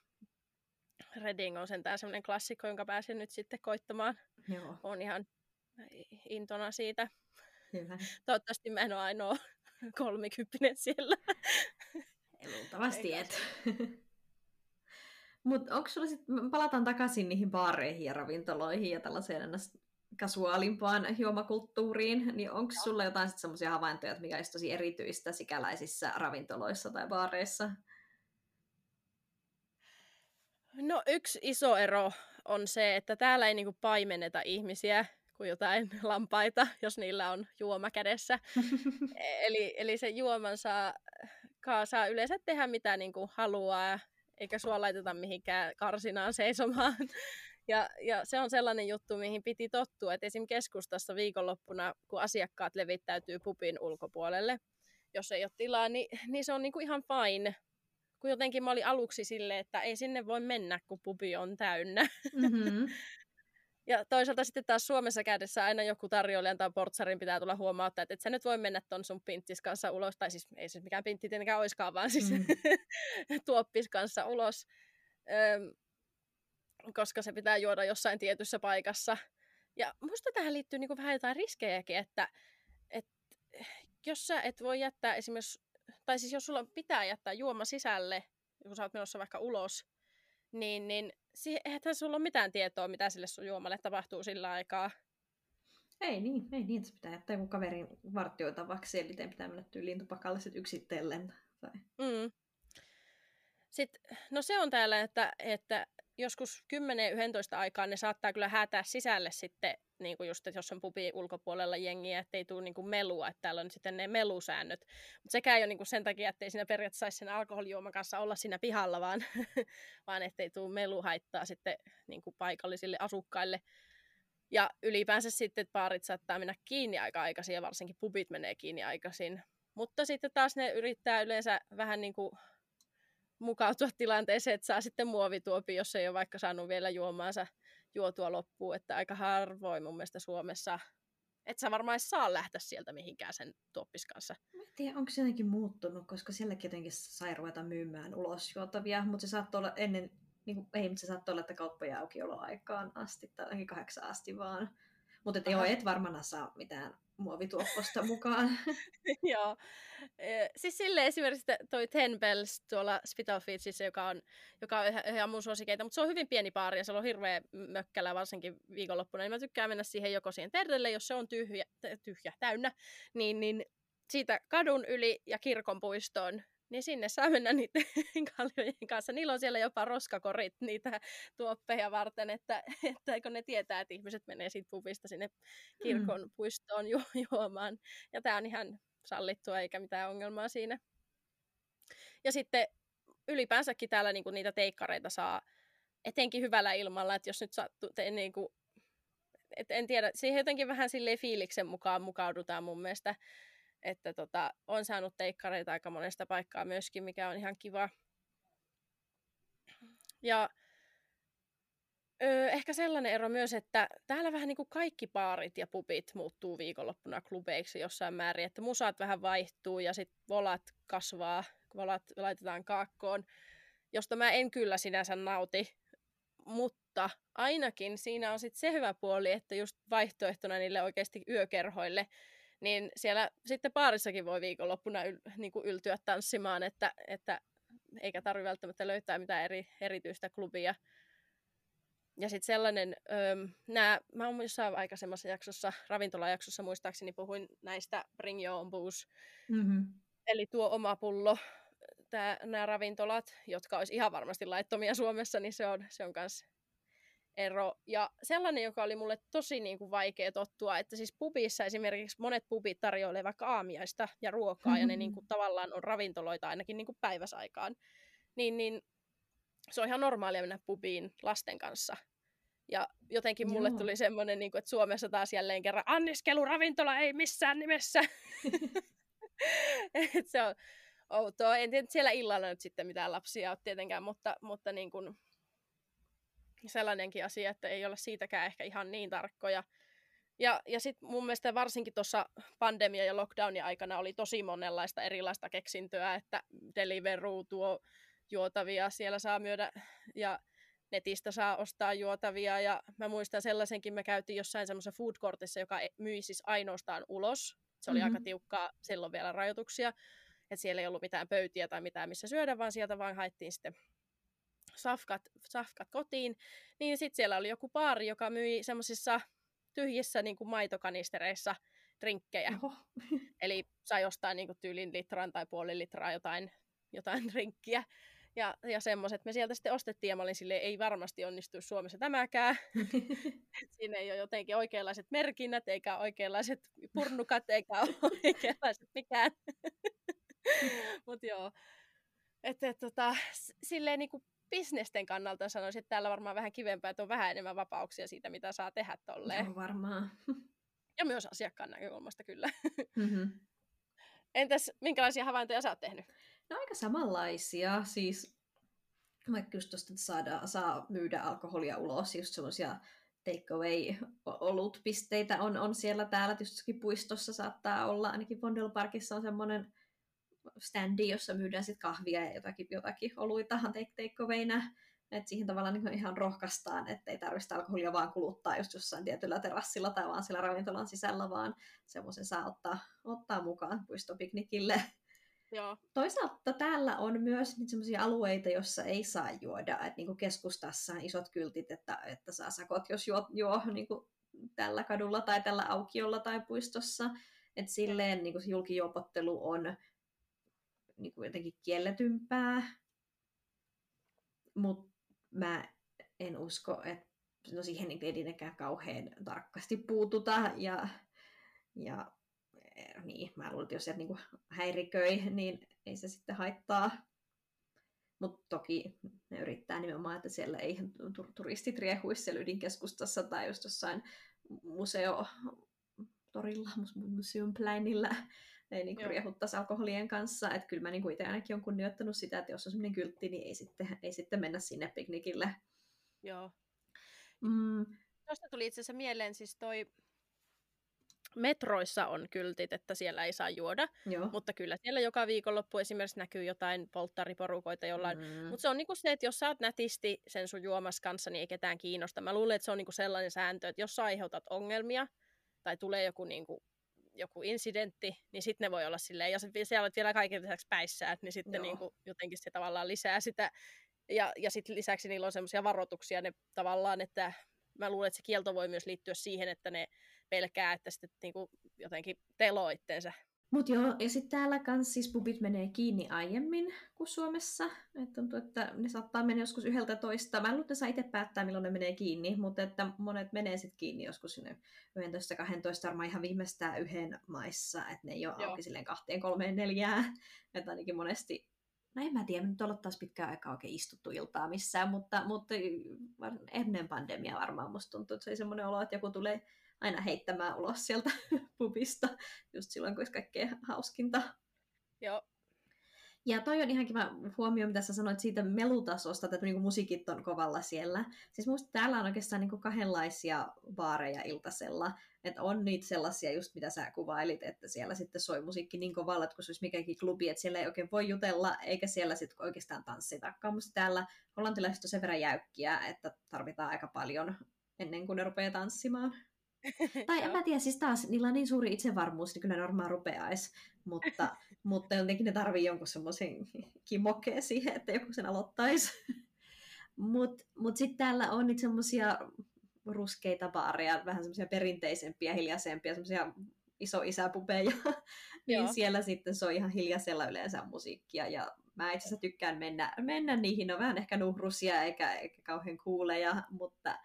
Reading on sentään semmoinen klassikko, jonka pääsin nyt sitten koittamaan. Joo. On ihan intona siitä. Hyvä. Toivottavasti mä en ole ainoa kolmikymppinen siellä. Luultavasti et. Mutta onko sulla sitten, palataan takaisin niihin baareihin ja ravintoloihin ja tällaiseen kasuaalimpaan juomakulttuuriin, niin onko sulla jotain sitten semmoisia havaintoja, mikä olisi tosi erityistä sikäläisissä ravintoloissa tai baareissa? No yksi iso ero on se, että täällä ei niinku paimenneta ihmisiä kuin jotain lampaita, jos niillä on juoma kädessä. eli, eli se juoman saa, saa yleensä tehdä mitä niinku haluaa, eikä sua laiteta mihinkään karsinaan seisomaan. Ja, ja se on sellainen juttu, mihin piti tottua, että esim. keskustassa viikonloppuna, kun asiakkaat levittäytyy pupin ulkopuolelle, jos ei ole tilaa, niin, niin se on niinku ihan fine kun jotenkin mä olin aluksi silleen, että ei sinne voi mennä, kun pubi on täynnä. Mm-hmm. ja toisaalta sitten taas Suomessa kädessä aina joku tarjoilijan tai portsarin pitää tulla huomauttaa, että et sä nyt voi mennä ton sun pinttis kanssa ulos, tai siis ei se mikään pintti tietenkään oiskaan, vaan siis mm. tuoppis kanssa ulos, Öm, koska se pitää juoda jossain tietyssä paikassa. Ja musta tähän liittyy niinku vähän jotain riskejäkin, että et, jos sä et voi jättää esimerkiksi tai siis jos sulla pitää jättää juoma sisälle, kun sä oot menossa vaikka ulos, niin, niin eihän sulla ole mitään tietoa, mitä sille sun juomalle tapahtuu sillä aikaa. Ei niin, ei niin, että se pitää jättää joku kaverin vartioitavaksi, eli pitää mennä tyyliin tupakalle sit yksitellen. Tai... Mm. Sitten, no se on täällä, että, että joskus 10-11 aikaan ne saattaa kyllä häätää sisälle sitten niin kuin just, että jos on pubi ulkopuolella jengiä, ettei tule niin kuin melua, että täällä on sitten ne melusäännöt. Mutta sekään ei ole niin kuin sen takia, ettei siinä periaatteessa saisi sen alkoholijuoman kanssa olla siinä pihalla, vaan, vaan ettei tule meluhaittaa sitten niin kuin paikallisille asukkaille. Ja ylipäänsä sitten baarit saattaa mennä kiinni aika aikaisin ja varsinkin pubit menee kiinni aikaisin. Mutta sitten taas ne yrittää yleensä vähän niin kuin mukautua tilanteeseen, että saa sitten muovituopi, jos ei ole vaikka saanut vielä juomaansa juotua loppuun, että aika harvoin mun mielestä Suomessa, että sä varmaan saa lähteä sieltä mihinkään sen tuoppis kanssa. Mä en tiedä, onko se jotenkin muuttunut, koska sielläkin jotenkin sai ruveta myymään ulos juotavia, mutta se saattoi olla ennen, niin kuin, ei, mutta se saattoi olla, että kauppoja aikaan asti tai ainakin kahdeksan asti vaan. Mutta et, joo, et varmana saa mitään muovituopposta mukaan. Joo. E, siis sille esimerkiksi toi Ten Bells tuolla Spitalfieldsissa, joka on, joka on ihan, mun suosikeita, mutta se on hyvin pieni baari ja se on hirveä mökkälä varsinkin viikonloppuna, niin mä tykkään mennä siihen joko siihen terdelle, jos se on tyhjä, tyhjä täynnä, niin, niin siitä kadun yli ja kirkonpuistoon niin sinne saa mennä niiden kaljojen kanssa. Niillä on siellä jopa roskakorit niitä tuoppeja varten, että, että kun ne tietää, että ihmiset menee siitä pubista sinne kirkon mm. puistoon ju- juomaan. Ja tämä on ihan sallittua eikä mitään ongelmaa siinä. Ja sitten ylipäänsäkin täällä niinku niitä teikkareita saa etenkin hyvällä ilmalla, että jos nyt sattuu, te, niinku, et en tiedä, siihen jotenkin vähän silleen fiiliksen mukaan mukaudutaan mun mielestä että tota, on saanut teikkareita aika monesta paikkaa myöskin, mikä on ihan kiva. Ja öö, ehkä sellainen ero myös, että täällä vähän niin kuin kaikki baarit ja pubit muuttuu viikonloppuna klubeiksi jossain määrin, että musaat vähän vaihtuu ja sitten volat kasvaa, volat laitetaan kaakkoon, josta mä en kyllä sinänsä nauti, mutta ainakin siinä on sitten se hyvä puoli, että just vaihtoehtona niille oikeasti yökerhoille niin siellä sitten baarissakin voi viikonloppuna yl, niin kuin yltyä tanssimaan, että, että eikä tarvitse välttämättä löytää mitään eri, erityistä klubia. Ja sitten sellainen, öö, nää, mä oon jossain aikaisemmassa jaksossa, ravintolajaksossa muistaakseni puhuin näistä Bring Your Own Booze, mm-hmm. eli tuo oma pullo, nämä ravintolat, jotka olisi ihan varmasti laittomia Suomessa, niin se on, se on myös ero. Ja sellainen, joka oli mulle tosi niin kuin vaikea tottua, että siis pubissa esimerkiksi monet pubit tarjoilee vaikka aamiaista ja ruokaa, ja ne niin kuin, tavallaan on ravintoloita ainakin niin kuin päiväsaikaan. Niin, niin se on ihan normaalia mennä pubiin lasten kanssa. Ja jotenkin mulle Joo. tuli semmoinen, niin kuin, että Suomessa taas jälleen kerran anniskeluravintola ei missään nimessä. Et se on outoa. En tiedä, siellä illalla nyt sitten mitään lapsia ole tietenkään, mutta, mutta niin kuin sellainenkin asia, että ei olla siitäkään ehkä ihan niin tarkkoja. Ja, ja sitten mun mielestä varsinkin tuossa pandemia- ja lockdownin aikana oli tosi monenlaista erilaista keksintöä, että Deliveroo tuo juotavia, siellä saa myydä ja netistä saa ostaa juotavia. Ja mä muistan sellaisenkin, me käytiin jossain semmoisessa food courtissa, joka e, myi siis ainoastaan ulos. Se oli mm-hmm. aika tiukkaa, silloin vielä rajoituksia, että siellä ei ollut mitään pöytiä tai mitään missä syödä, vaan sieltä vaan haettiin sitten safkat, safkat kotiin. Niin sitten siellä oli joku baari, joka myi semmoisissa tyhjissä niin kuin maitokanistereissa drinkkejä. Oho. Eli sai ostaa niin kuin tyylin litran tai puoli litraa jotain, jotain drinkkiä. Ja, ja semmoiset me sieltä sitten ostettiin ja mä olin silleen, ei varmasti onnistu Suomessa tämäkään. Siinä ei ole jotenkin oikeanlaiset merkinnät, eikä oikeanlaiset purnukat, eikä oikeanlaiset mikään. Mutta joo. Että et, tota, silleen niinku bisnesten kannalta sanoisin, että täällä varmaan vähän kivempää, että on vähän enemmän vapauksia siitä, mitä saa tehdä tolleen. Joo, varmaan. Ja myös asiakkaan näkökulmasta kyllä. Mm-hmm. Entäs minkälaisia havaintoja sä oot tehnyt? No aika samanlaisia. Siis vaikka just tosta, että saada, saa myydä alkoholia ulos, just semmoisia takeaway-olutpisteitä on, on siellä täällä. Tietysti puistossa saattaa olla, ainakin Vondel Parkissa on semmoinen standi, jossa myydään sit kahvia ja jotakin, jotakin oluita takeawayna. Että siihen tavallaan niin ihan rohkaistaan, että ei tarvitse alkoholia vaan kuluttaa just jossain tietyllä terassilla tai vaan sillä ravintolan sisällä, vaan semmoisen saa ottaa, ottaa mukaan puistopiknikille. Joo. Toisaalta täällä on myös niitä sellaisia alueita, joissa ei saa juoda. Että niin keskustassa on isot kyltit, että, että saa sakot, jos juo, juo niin tällä kadulla tai tällä aukiolla tai puistossa. Että silleen niin julkijuopottelu on niin kuin jotenkin kielletympää. Mutta mä en usko, että no siihen niin ei kauhean tarkasti puututa. Ja, ja niin, mä luulen, että jos se niin häiriköi, niin ei se sitten haittaa. Mutta toki ne yrittää nimenomaan, että siellä ei turistit riehuisi siellä ydinkeskustassa tai just jossain museo torilla, museum plänillä ei niin riehuttaisi alkoholien kanssa. Että kyllä mä niin itse ainakin olen kunnioittanut sitä, että jos on sellainen kyltti, niin ei sitten, ei sitten mennä sinne piknikille. Joo. Mm. Tuosta tuli itse asiassa mieleen siis toi metroissa on kyltit, että siellä ei saa juoda, Joo. mutta kyllä siellä joka viikonloppu esimerkiksi näkyy jotain polttariporukoita jollain. Mm. Mutta se on niinku se, että jos sä oot nätisti sen sun juomas kanssa, niin ei ketään kiinnosta. Mä luulen, että se on niinku sellainen sääntö, että jos sä aiheutat ongelmia tai tulee joku niinku joku incidentti, niin sitten ne voi olla silleen, jos siellä olet vielä kaiken lisäksi päissään, niin sitten niin kuin, jotenkin se tavallaan lisää sitä. Ja, ja sitten lisäksi niillä on semmoisia varoituksia ne tavallaan, että mä luulen, että se kielto voi myös liittyä siihen, että ne pelkää, että sitten niin kuin, jotenkin itteensä mutta joo, ja sitten täällä kans siis pubit menee kiinni aiemmin kuin Suomessa. Et tuntuu, että ne saattaa mennä joskus yhdeltä toista. Mä en luulen, että saa itse päättää, milloin ne menee kiinni, mutta että monet menee sitten kiinni joskus sinne 11-12, varmaan ihan viimeistään yhden maissa, että ne ei ole joo. auki silleen kahteen, kolmeen, neljään. Että ainakin monesti No en mä tiedä, nyt ollaan taas pitkään aikaa oikein istuttu iltaa missään, mutta, mutta ennen pandemiaa varmaan musta tuntuu, että se oli semmoinen olo, että joku tulee aina heittämään ulos sieltä pubista, just silloin, kun olisi kaikkein hauskinta. Joo. Ja toi on ihan kiva huomio, mitä sä sanoit siitä melutasosta, että niinku musiikit on kovalla siellä. Siis musta täällä on oikeastaan niinku kahdenlaisia baareja iltasella. Että on niitä sellaisia, just mitä sä kuvailit, että siellä sitten soi musiikki niin kovalla, että kun se olisi mikäkin klubi, että siellä ei oikein voi jutella, eikä siellä sitten oikeastaan tanssitakaan. Musta täällä hollantilaiset on sen verran jäykkiä, että tarvitaan aika paljon ennen kuin ne rupeaa tanssimaan. Tai en mä tiedä, siis taas niillä on niin suuri itsevarmuus, niin kyllä ne varmaan rupeaisi, mutta, mutta jotenkin ne tarvii jonkun semmoisen kimokkeen siihen, että joku sen aloittaisi. Mutta mut sitten täällä on niitä semmoisia ruskeita baareja, vähän semmoisia perinteisempiä, hiljaisempia, semmoisia isoisäpubeja, niin siellä sitten soi ihan hiljaisella yleensä musiikkia, ja mä itse asiassa tykkään mennä, mennä niihin, ne on vähän ehkä nuhrusia eikä, eikä kauhean kuuleja, mutta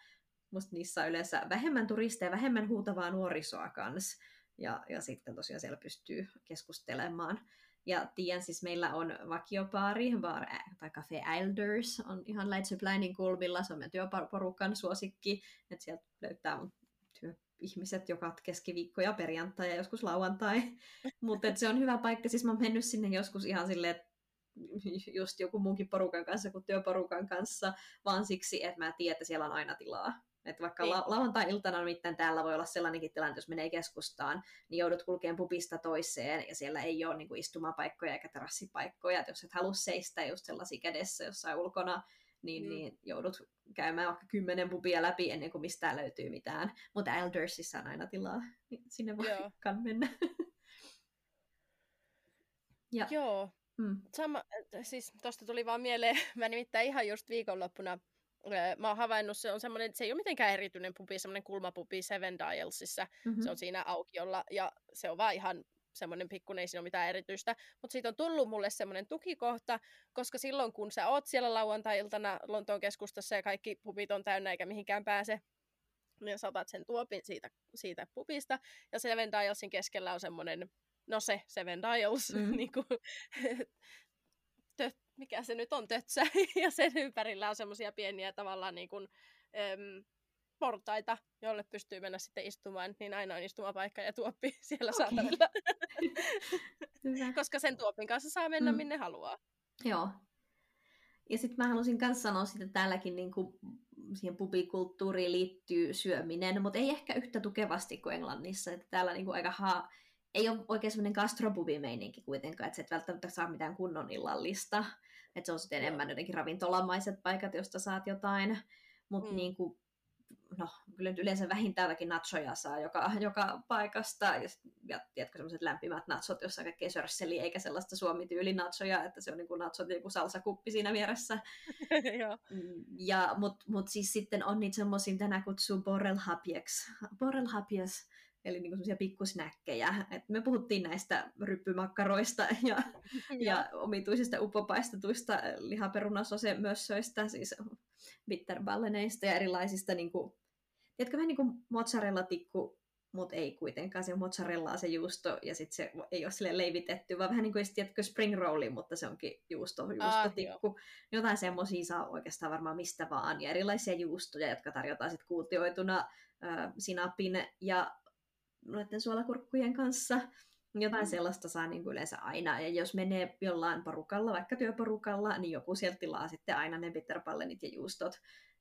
musta niissä on yleensä vähemmän turisteja, vähemmän huutavaa nuorisoa kanssa. Ja, ja sitten tosiaan siellä pystyy keskustelemaan. Ja tiedän, siis meillä on vakiopaari, bar, tai Cafe Elders, on ihan Leitseplainin kulmilla, se on meidän työporukan suosikki, että sieltä löytää mun työ, ihmiset joka keskiviikko ja perjantai ja joskus lauantai. Mutta se on hyvä paikka, siis mä oon mennyt sinne joskus ihan silleen, että just joku muunkin porukan kanssa kuin työporukan kanssa, vaan siksi, että mä tiedän, että siellä on aina tilaa. Että vaikka niin. la- lauantai-iltana nimittäin täällä voi olla sellainenkin tilanne, jos menee keskustaan, niin joudut kulkeen pubista toiseen, ja siellä ei ole niin kuin istumapaikkoja eikä terassipaikkoja. Että jos et halua seistä just sellaisia kädessä jossain ulkona, niin, mm. niin joudut käymään vaikka kymmenen pubia läpi ennen kuin mistään löytyy mitään. Mutta Eldersissa on aina tilaa, niin sinne voi Joo. mennä. ja, Joo. Mm. Sama, siis tuosta tuli vaan mieleen, mä nimittäin ihan just viikonloppuna mä oon havainnut, se on semmoinen, se ei ole mitenkään erityinen pubi, semmoinen kulmapubi Seven Dialsissa, mm-hmm. se on siinä aukiolla, ja se on vaan ihan semmoinen pikkuinen, ei siinä ole mitään erityistä, mutta siitä on tullut mulle semmoinen tukikohta, koska silloin kun sä oot siellä lauantai-iltana Lontoon keskustassa ja kaikki pubit on täynnä eikä mihinkään pääse, niin sä otat sen tuopin siitä, siitä pubista, ja Seven Dialsin keskellä on semmoinen, no se Seven Dials, mm. niin kuin, mikä se nyt on, tötsä, ja sen ympärillä on semmoisia pieniä tavallaan niin kuin, äm, portaita, jolle pystyy mennä sitten istumaan, niin aina on istumapaikka ja tuoppi siellä okay. saatavilla. Koska sen tuopin kanssa saa mennä mm. minne haluaa. Joo. Ja sitten mä halusin myös sanoa, että täälläkin niin kuin siihen pubikulttuuriin liittyy syöminen, mutta ei ehkä yhtä tukevasti kuin Englannissa. Että täällä niin kuin aika ha- ei ole oikein semmoinen gastrobubimeininki kuitenkaan, että sä et välttämättä saa mitään kunnon illallista. Että se on sitten enemmän jotenkin ravintolamaiset paikat, josta saat jotain. Mutta mm. niin kuin, no, kyllä nyt yleensä vähintäänkin nachoja saa joka, joka paikasta. Ja, ja tiedätkö, semmoiset lämpimät nachot, jossa kaikkea sörsseliä, eikä sellaista suomityyli nachoja, että se on niin kuin nachot joku salsakuppi siinä vieressä. Mm, ja, Mutta mut siis sitten on niitä semmoisia, tänään kutsuu borrelhapieks. Borrelhapieks eli niin semmoisia pikkusnäkkejä. Et me puhuttiin näistä ryppymakkaroista ja, ja omituisista upopaistetuista lihaperunasose-mössöistä, siis bitterballeneista ja erilaisista, niin kuin, tiedätkö, vähän niin kuin mozzarella-tikku, mutta ei kuitenkaan se mozzarellaa se juusto, ja sitten se ei ole sille leivitetty, vaan vähän niin kuin, tiedätkö, spring rolli, mutta se onkin juusto, juustotikku. Ah, Jotain semmoisia saa oikeastaan varmaan mistä vaan, ja erilaisia juustoja, jotka tarjotaan sitten kuutioituna äh, sinapin ja noiden suolakurkkujen kanssa. Jotain mm. sellaista saa niin kuin yleensä aina. Ja jos menee jollain porukalla, vaikka työporukalla, niin joku sieltä tilaa sitten aina ne bitterballenit ja juustot.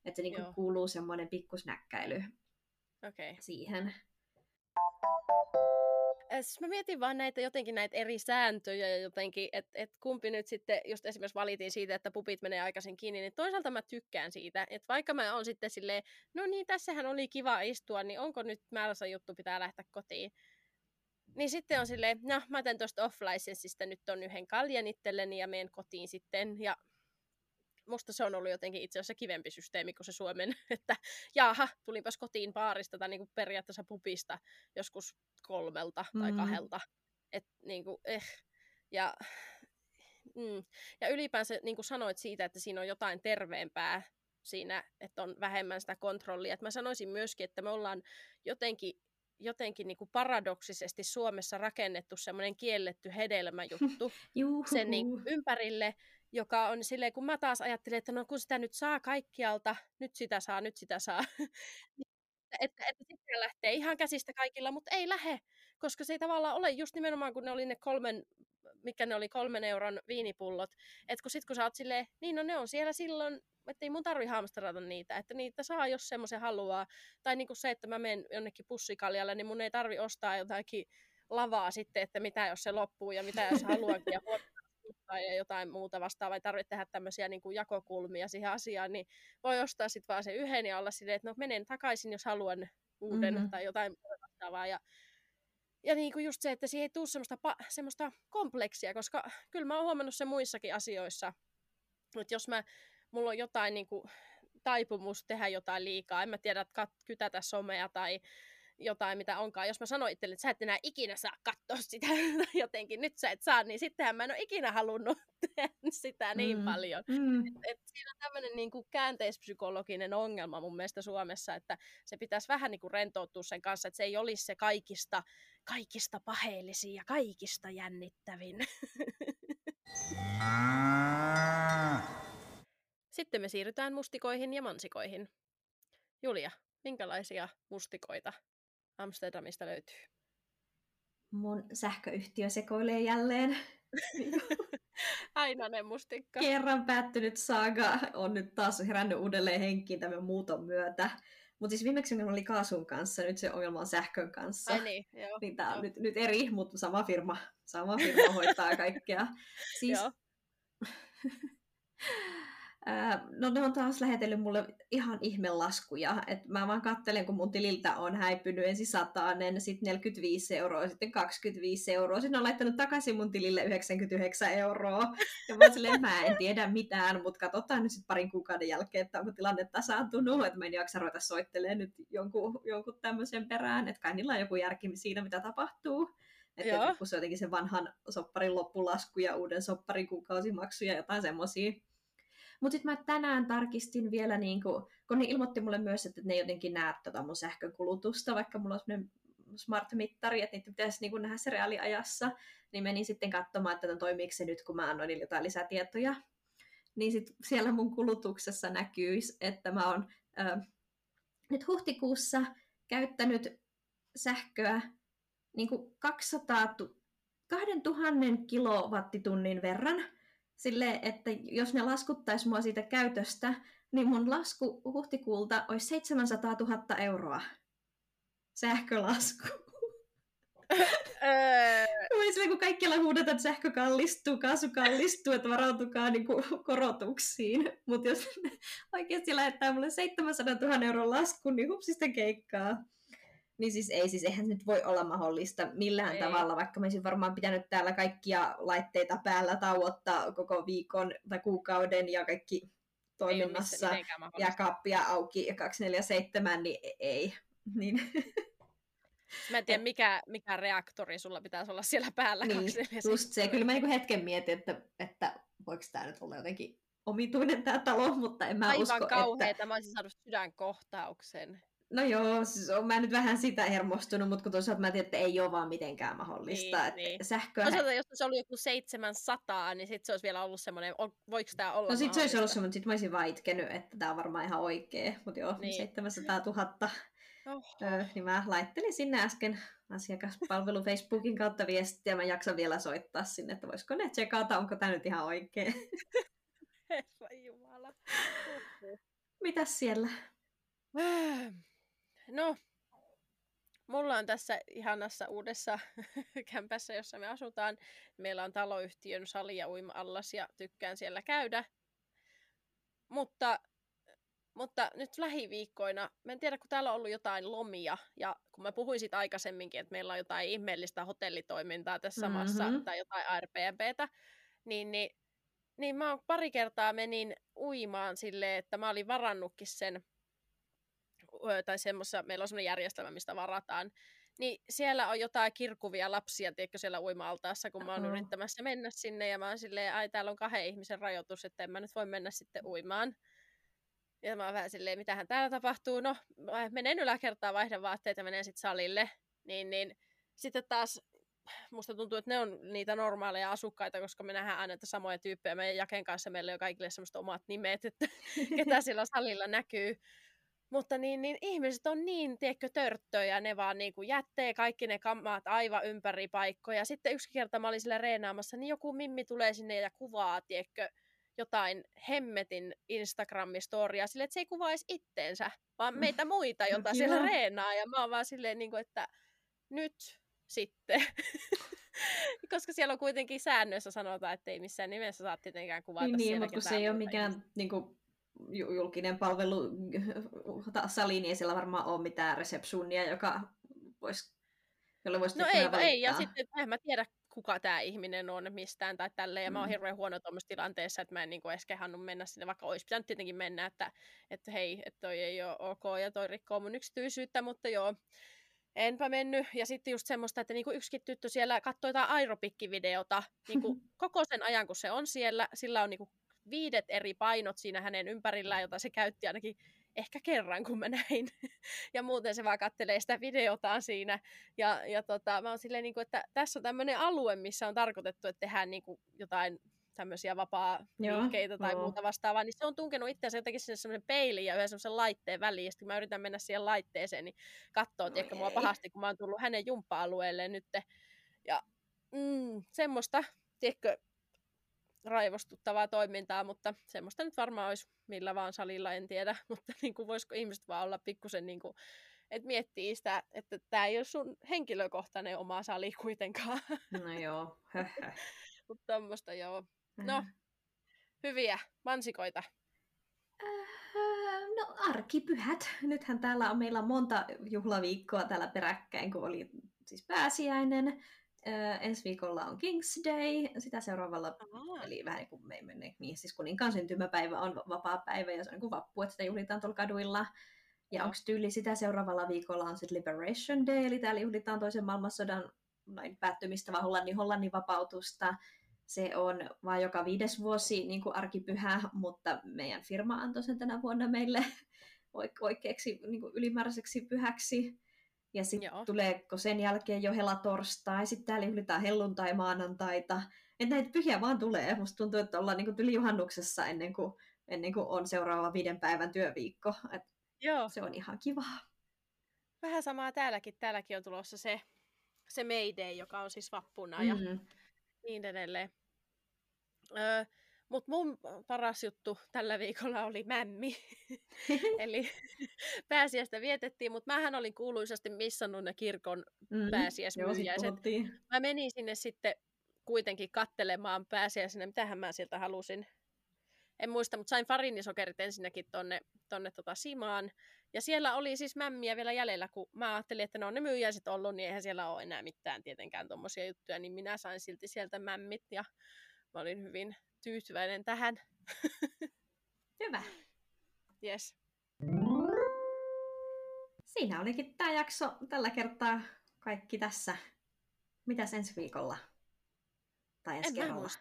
Että se niin kuin kuuluu semmoinen pikkusnäkkäily okay. siihen. Siis mä mietin vaan näitä jotenkin näitä eri sääntöjä ja jotenkin, että et kumpi nyt sitten, just esimerkiksi valitin siitä, että pupit menee aikaisin kiinni, niin toisaalta mä tykkään siitä, että vaikka mä oon sitten silleen, no niin, tässähän oli kiva istua, niin onko nyt määrässä juttu pitää lähteä kotiin. Niin sitten on silleen, no mä teen tuosta off-licensista nyt on yhden kaljan itselleni ja menen kotiin sitten. Ja musta se on ollut jotenkin itse asiassa kivempi systeemi kuin se Suomen, että jaha, tulinpas kotiin baarista tai niin kuin periaatteessa pupista joskus kolmelta tai mm. kahdelta. Et, niin kuin, eh. ja, mm. ja ylipäänsä niin kuin sanoit siitä, että siinä on jotain terveempää siinä, että on vähemmän sitä kontrollia. Et mä sanoisin myöskin, että me ollaan jotenkin jotenkin niin kuin paradoksisesti Suomessa rakennettu semmoinen kielletty hedelmäjuttu sen niin kuin ympärille, joka on silleen, kun mä taas ajattelin, että no kun sitä nyt saa kaikkialta, nyt sitä saa, nyt sitä saa, niin että, että sitten lähtee ihan käsistä kaikilla, mutta ei lähe, koska se ei tavallaan ole just nimenomaan, kun ne oli ne kolmen, mikä ne oli kolmen euron viinipullot, että kun sit kun sä oot silleen, niin no ne on siellä silloin, että ei mun tarvi hamsterata niitä, että niitä saa, jos semmoisen haluaa, tai niin kuin se, että mä menen jonnekin pussikaljalle, niin mun ei tarvi ostaa jotakin lavaa sitten, että mitä jos se loppuu ja mitä jos haluakin ja tai jotain muuta vastaavaa, vai tarvitse tehdä tämmöisiä niin kuin jakokulmia siihen asiaan, niin voi ostaa sitten vaan se yhden ja olla silleen, että no menen takaisin, jos haluan uuden mm-hmm. tai jotain vastaavaa. Ja, ja niin kuin just se, että siihen ei tule semmoista, semmoista kompleksia, koska kyllä mä oon huomannut se muissakin asioissa, että jos mä, mulla on jotain niin kuin, taipumus tehdä jotain liikaa, en mä tiedä, että kytätä somea tai jotain, mitä onkaan. Jos mä sanoin itselle, että sä et enää ikinä saa katsoa sitä jotenkin, nyt sä et saa, niin sittenhän mä en ole ikinä halunnut tehdä sitä niin mm. paljon. Mm. Et, et siinä on tämmöinen niin kuin käänteispsykologinen ongelma mun mielestä Suomessa, että se pitäisi vähän niin kuin rentoutua sen kanssa, että se ei olisi se kaikista, kaikista paheellisin ja kaikista jännittävin. Sitten me siirrytään mustikoihin ja mansikoihin. Julia, minkälaisia mustikoita Amsterdamista löytyy? Mun sähköyhtiö sekoilee jälleen. Aina ne mustikka. Kerran päättynyt saaga on nyt taas herännyt uudelleen henkiin tämän muuton myötä. Mutta siis viimeksi ongelma oli kaasun kanssa, nyt se ongelma on sähkön kanssa. Ai niin, joo. Niin tää on joo. nyt, nyt eri, mutta sama firma, sama firma hoitaa kaikkea. Siis, no ne on taas lähetellyt mulle ihan ihmelaskuja. Et mä vaan kattelen, kun mun tililtä on häipynyt ensin satanen, sitten 45 euroa, sitten 25 euroa. Sitten on laittanut takaisin mun tilille 99 euroa. Ja mä silleen, mä en tiedä mitään, mutta katsotaan nyt sitten parin kuukauden jälkeen, että onko tilanne tasaantunut. Että mä en jaksa ruveta soittelemaan nyt jonkun, jonkun tämmöisen perään. Että kai niillä on joku järki siinä, mitä tapahtuu. Että kun se on jotenkin se vanhan sopparin loppulasku ja uuden sopparin kuukausimaksu ja jotain semmoisia. Mutta sitten mä tänään tarkistin vielä, niin kun, kun ne ilmoitti mulle myös, että ne jotenkin näe tätä mun sähkönkulutusta, vaikka mulla on semmoinen smart-mittari, että niitä pitäisi niin nähdä se reaaliajassa, niin menin sitten katsomaan, että no toimiiko se nyt, kun mä annoin niille jotain lisätietoja. Niin sitten siellä mun kulutuksessa näkyisi, että mä oon ö, nyt huhtikuussa käyttänyt sähköä niin kuin 200, tu- 2000 kilowattitunnin verran, sille, että jos ne laskuttaisi mua siitä käytöstä, niin mun lasku huhtikuulta olisi 700 000 euroa. Sähkölasku. Öö, Mä kun kaikkialla huudetaan, että sähkö kallistuu, kaasu kallistuu, että varautukaa niin kuin, korotuksiin. Mutta jos oikeasti lähettää mulle 700 000 euron laskun, niin hupsista keikkaa. Niin siis ei, siis eihän se nyt voi olla mahdollista millään Ei. tavalla, vaikka mä olisin varmaan pitänyt täällä kaikkia laitteita päällä tauottaa koko viikon tai kuukauden ja kaikki toiminnassa ja kappia auki ja 247, niin e- ei. Niin, Mä en tiedä, mikä, mikä reaktori sulla pitäisi olla siellä päällä. niin 247. just se. Kyllä mä niinku hetken mietin, että, että voiko tämä nyt olla jotenkin omituinen tämä talo, mutta en mä Aivan usko, kauheeta. että... Mä olisin saanut sydänkohtauksen. No joo, siis on mä nyt vähän sitä hermostunut, mutta kun toisaalta mä tiedän, että ei ole vaan mitenkään mahdollista. Niin, että niin. sähköä... Toisaalta, jos se oli joku 700, niin sitten se olisi vielä ollut semmoinen, voiko tämä olla No sit se olisi ollut semmoinen, sit mä olisin vaan itkenyt, että tämä on varmaan ihan oikee. Mutta joo, Niin. niin. 700 000. Oho. Öö, niin mä laittelin sinne äsken asiakaspalvelu Facebookin kautta viestiä. Mä jaksan vielä soittaa sinne, että voisiko ne tsekata, onko tämä nyt ihan oikein. Herra Jumala. Mitäs siellä? No, mulla on tässä ihanassa uudessa kämpässä, jossa me asutaan. Meillä on taloyhtiön sali ja uima-allas ja tykkään siellä käydä. Mutta, mutta nyt lähiviikkoina, mä en tiedä kun täällä on ollut jotain lomia ja kun mä puhuin siitä aikaisemminkin, että meillä on jotain ihmeellistä hotellitoimintaa tässä samassa Mhm. tai jotain Airbnbtä, niin, niin, niin mä oon pari kertaa menin uimaan silleen, että mä olin varannutkin sen tai semmoissa, meillä on semmoinen järjestelmä, mistä varataan, niin siellä on jotain kirkuvia lapsia, tiedätkö, siellä uima-altaassa, kun mä oon yrittämässä mennä sinne, ja mä oon silleen, ai täällä on kahden ihmisen rajoitus, että en mä nyt voi mennä sitten uimaan. Ja mä oon vähän silleen, mitähän täällä tapahtuu, no mä menen yläkertaan, vaihdan vaatteet ja menen sitten salille. Niin, niin sitten taas musta tuntuu, että ne on niitä normaaleja asukkaita, koska me nähdään aina näitä samoja tyyppejä. Meidän Jaken kanssa meillä on kaikille semmoiset omat nimet, että ketä sillä salilla näkyy. Mutta niin, niin ihmiset on niin, tiedätkö, törttöjä, ne vaan niin kuin jättee kaikki ne kammaat aivan ympäri paikkoja. Sitten yksi kerta mä olin sillä reenaamassa, niin joku mimmi tulee sinne ja kuvaa, tiedätkö, jotain hemmetin Instagram-storia sille, että se ei edes itteensä, vaan meitä muita, jota siellä Joo. reenaa. Ja mä oon vaan silleen, niin kuin, että nyt sitten. Koska siellä on kuitenkin säännöissä sanotaan, että ei missään nimessä saa tietenkään kuvata Niin, niin siellä mutta kun se ei ole mikään niin kuin, julkinen palvelu sali, niin ei siellä varmaan ole mitään resepsuunia, joka vois, jolle voisi No ei, ei, ja sitten en mä tiedä, kuka tämä ihminen on mistään tai tälleen, ja mä oon Mm. hirveän huono tuommoisessa tilanteessa, että mä en niinku edes kehannut mennä sinne, vaikka olisi pitänyt tietenkin mennä, että, että hei, että toi ei ole ok ja toi rikkoo mun yksityisyyttä, mutta joo, enpä mennyt. Ja sitten just semmoista, että niinku yksikin tyttö siellä katsoi jotain aeropikkivideota niinku koko sen ajan, kun se on siellä, sillä on niinku viidet eri painot siinä hänen ympärillään, jota se käytti ainakin ehkä kerran, kun mä näin. ja muuten se vaan kattelee sitä videotaan siinä. Ja, ja tota, mä oon silleen, niin kuin, että tässä on tämmöinen alue, missä on tarkoitettu, että tehdään niin kuin jotain tämmöisiä vapaa-liikkeitä tai no. muuta vastaavaa, niin se on tunkenut itseänsä jotenkin sinne semmoisen peilin ja yhden semmoisen laitteen väliin. Ja sitten mä yritän mennä siihen laitteeseen, niin katsoo, no mua pahasti, kun mä oon tullut hänen jumppa-alueelleen nyt. Ja mm, semmoista, tiedätkö, raivostuttavaa toimintaa, mutta semmoista nyt varmaan olisi millä vaan salilla, en tiedä, mutta niin kuin, voisiko ihmiset vaan olla pikkusen niin kuin, että miettii sitä, että tämä ei ole sun henkilökohtainen oma sali kuitenkaan. No joo, Mutta tämmöistä joo. No, hyviä mansikoita. Äh, no arkipyhät. Nythän täällä on meillä monta juhlaviikkoa täällä peräkkäin, kun oli siis pääsiäinen, Äh, ensi viikolla on King's Day, sitä seuraavalla, Aha. eli vähän niin kuin me menne, niin siis kuninkaan syntymäpäivä on vapaa päivä ja se on niin kuin vappu, että sitä juhlitaan tuolla kaduilla. Ja onko tyyli sitä seuraavalla viikolla on sitten Liberation Day, eli täällä juhlitaan toisen maailmansodan näin päättymistä, vaan Hollannin, Hollannin vapautusta. Se on vain joka viides vuosi niin kuin arkipyhä, mutta meidän firma antoi sen tänä vuonna meille oikeaksi niin kuin ylimääräiseksi pyhäksi. Ja sitten tuleeko sen jälkeen jo helatorstai, sitten täällä juhlitaan helluntai-maanantaita. Että näitä pyhiä vaan tulee. Musta tuntuu, että ollaan niin yli juhannuksessa ennen kuin, ennen kuin on seuraava viiden päivän työviikko. Et Joo. Se on ihan kivaa. Vähän samaa täälläkin. Täälläkin on tulossa se, se Mayday, joka on siis vappuna ja mm-hmm. niin edelleen. Öö, mutta mun paras juttu tällä viikolla oli mämmi. Eli pääsiäistä vietettiin, mutta mähän olin kuuluisasti missannut ne kirkon mm, pääsiäismyyjäiset. Mä menin sinne sitten kuitenkin kattelemaan pääsiäisenä, mitähän mä sieltä halusin. En muista, mutta sain farinisokerit ensinnäkin tonne, tonne tota Simaan. Ja siellä oli siis mämmiä vielä jäljellä, kun mä ajattelin, että ne on ne myyjäiset ollut, niin eihän siellä ole enää mitään tietenkään tuommoisia juttuja, niin minä sain silti sieltä mämmit ja mä olin hyvin tyytyväinen tähän. Hyvä. Yes. Siinä olikin tämä jakso tällä kertaa kaikki tässä. Mitäs ensi viikolla? Tai ensi en kerralla?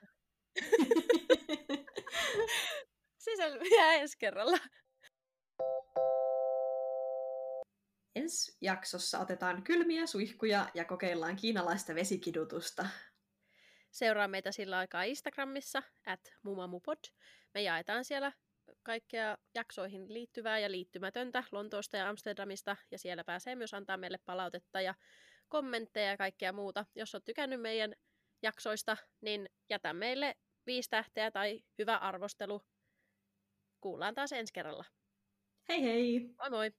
se selviää ensi kerralla. Ensi jaksossa otetaan kylmiä suihkuja ja kokeillaan kiinalaista vesikidutusta. Seuraa meitä sillä aikaa Instagramissa, at mumamupod. Me jaetaan siellä kaikkea jaksoihin liittyvää ja liittymätöntä Lontoosta ja Amsterdamista, ja siellä pääsee myös antaa meille palautetta ja kommentteja ja kaikkea muuta. Jos olet tykännyt meidän jaksoista, niin jätä meille viisi tähteä tai hyvä arvostelu. Kuullaan taas ensi kerralla. Hei hei! Moi moi!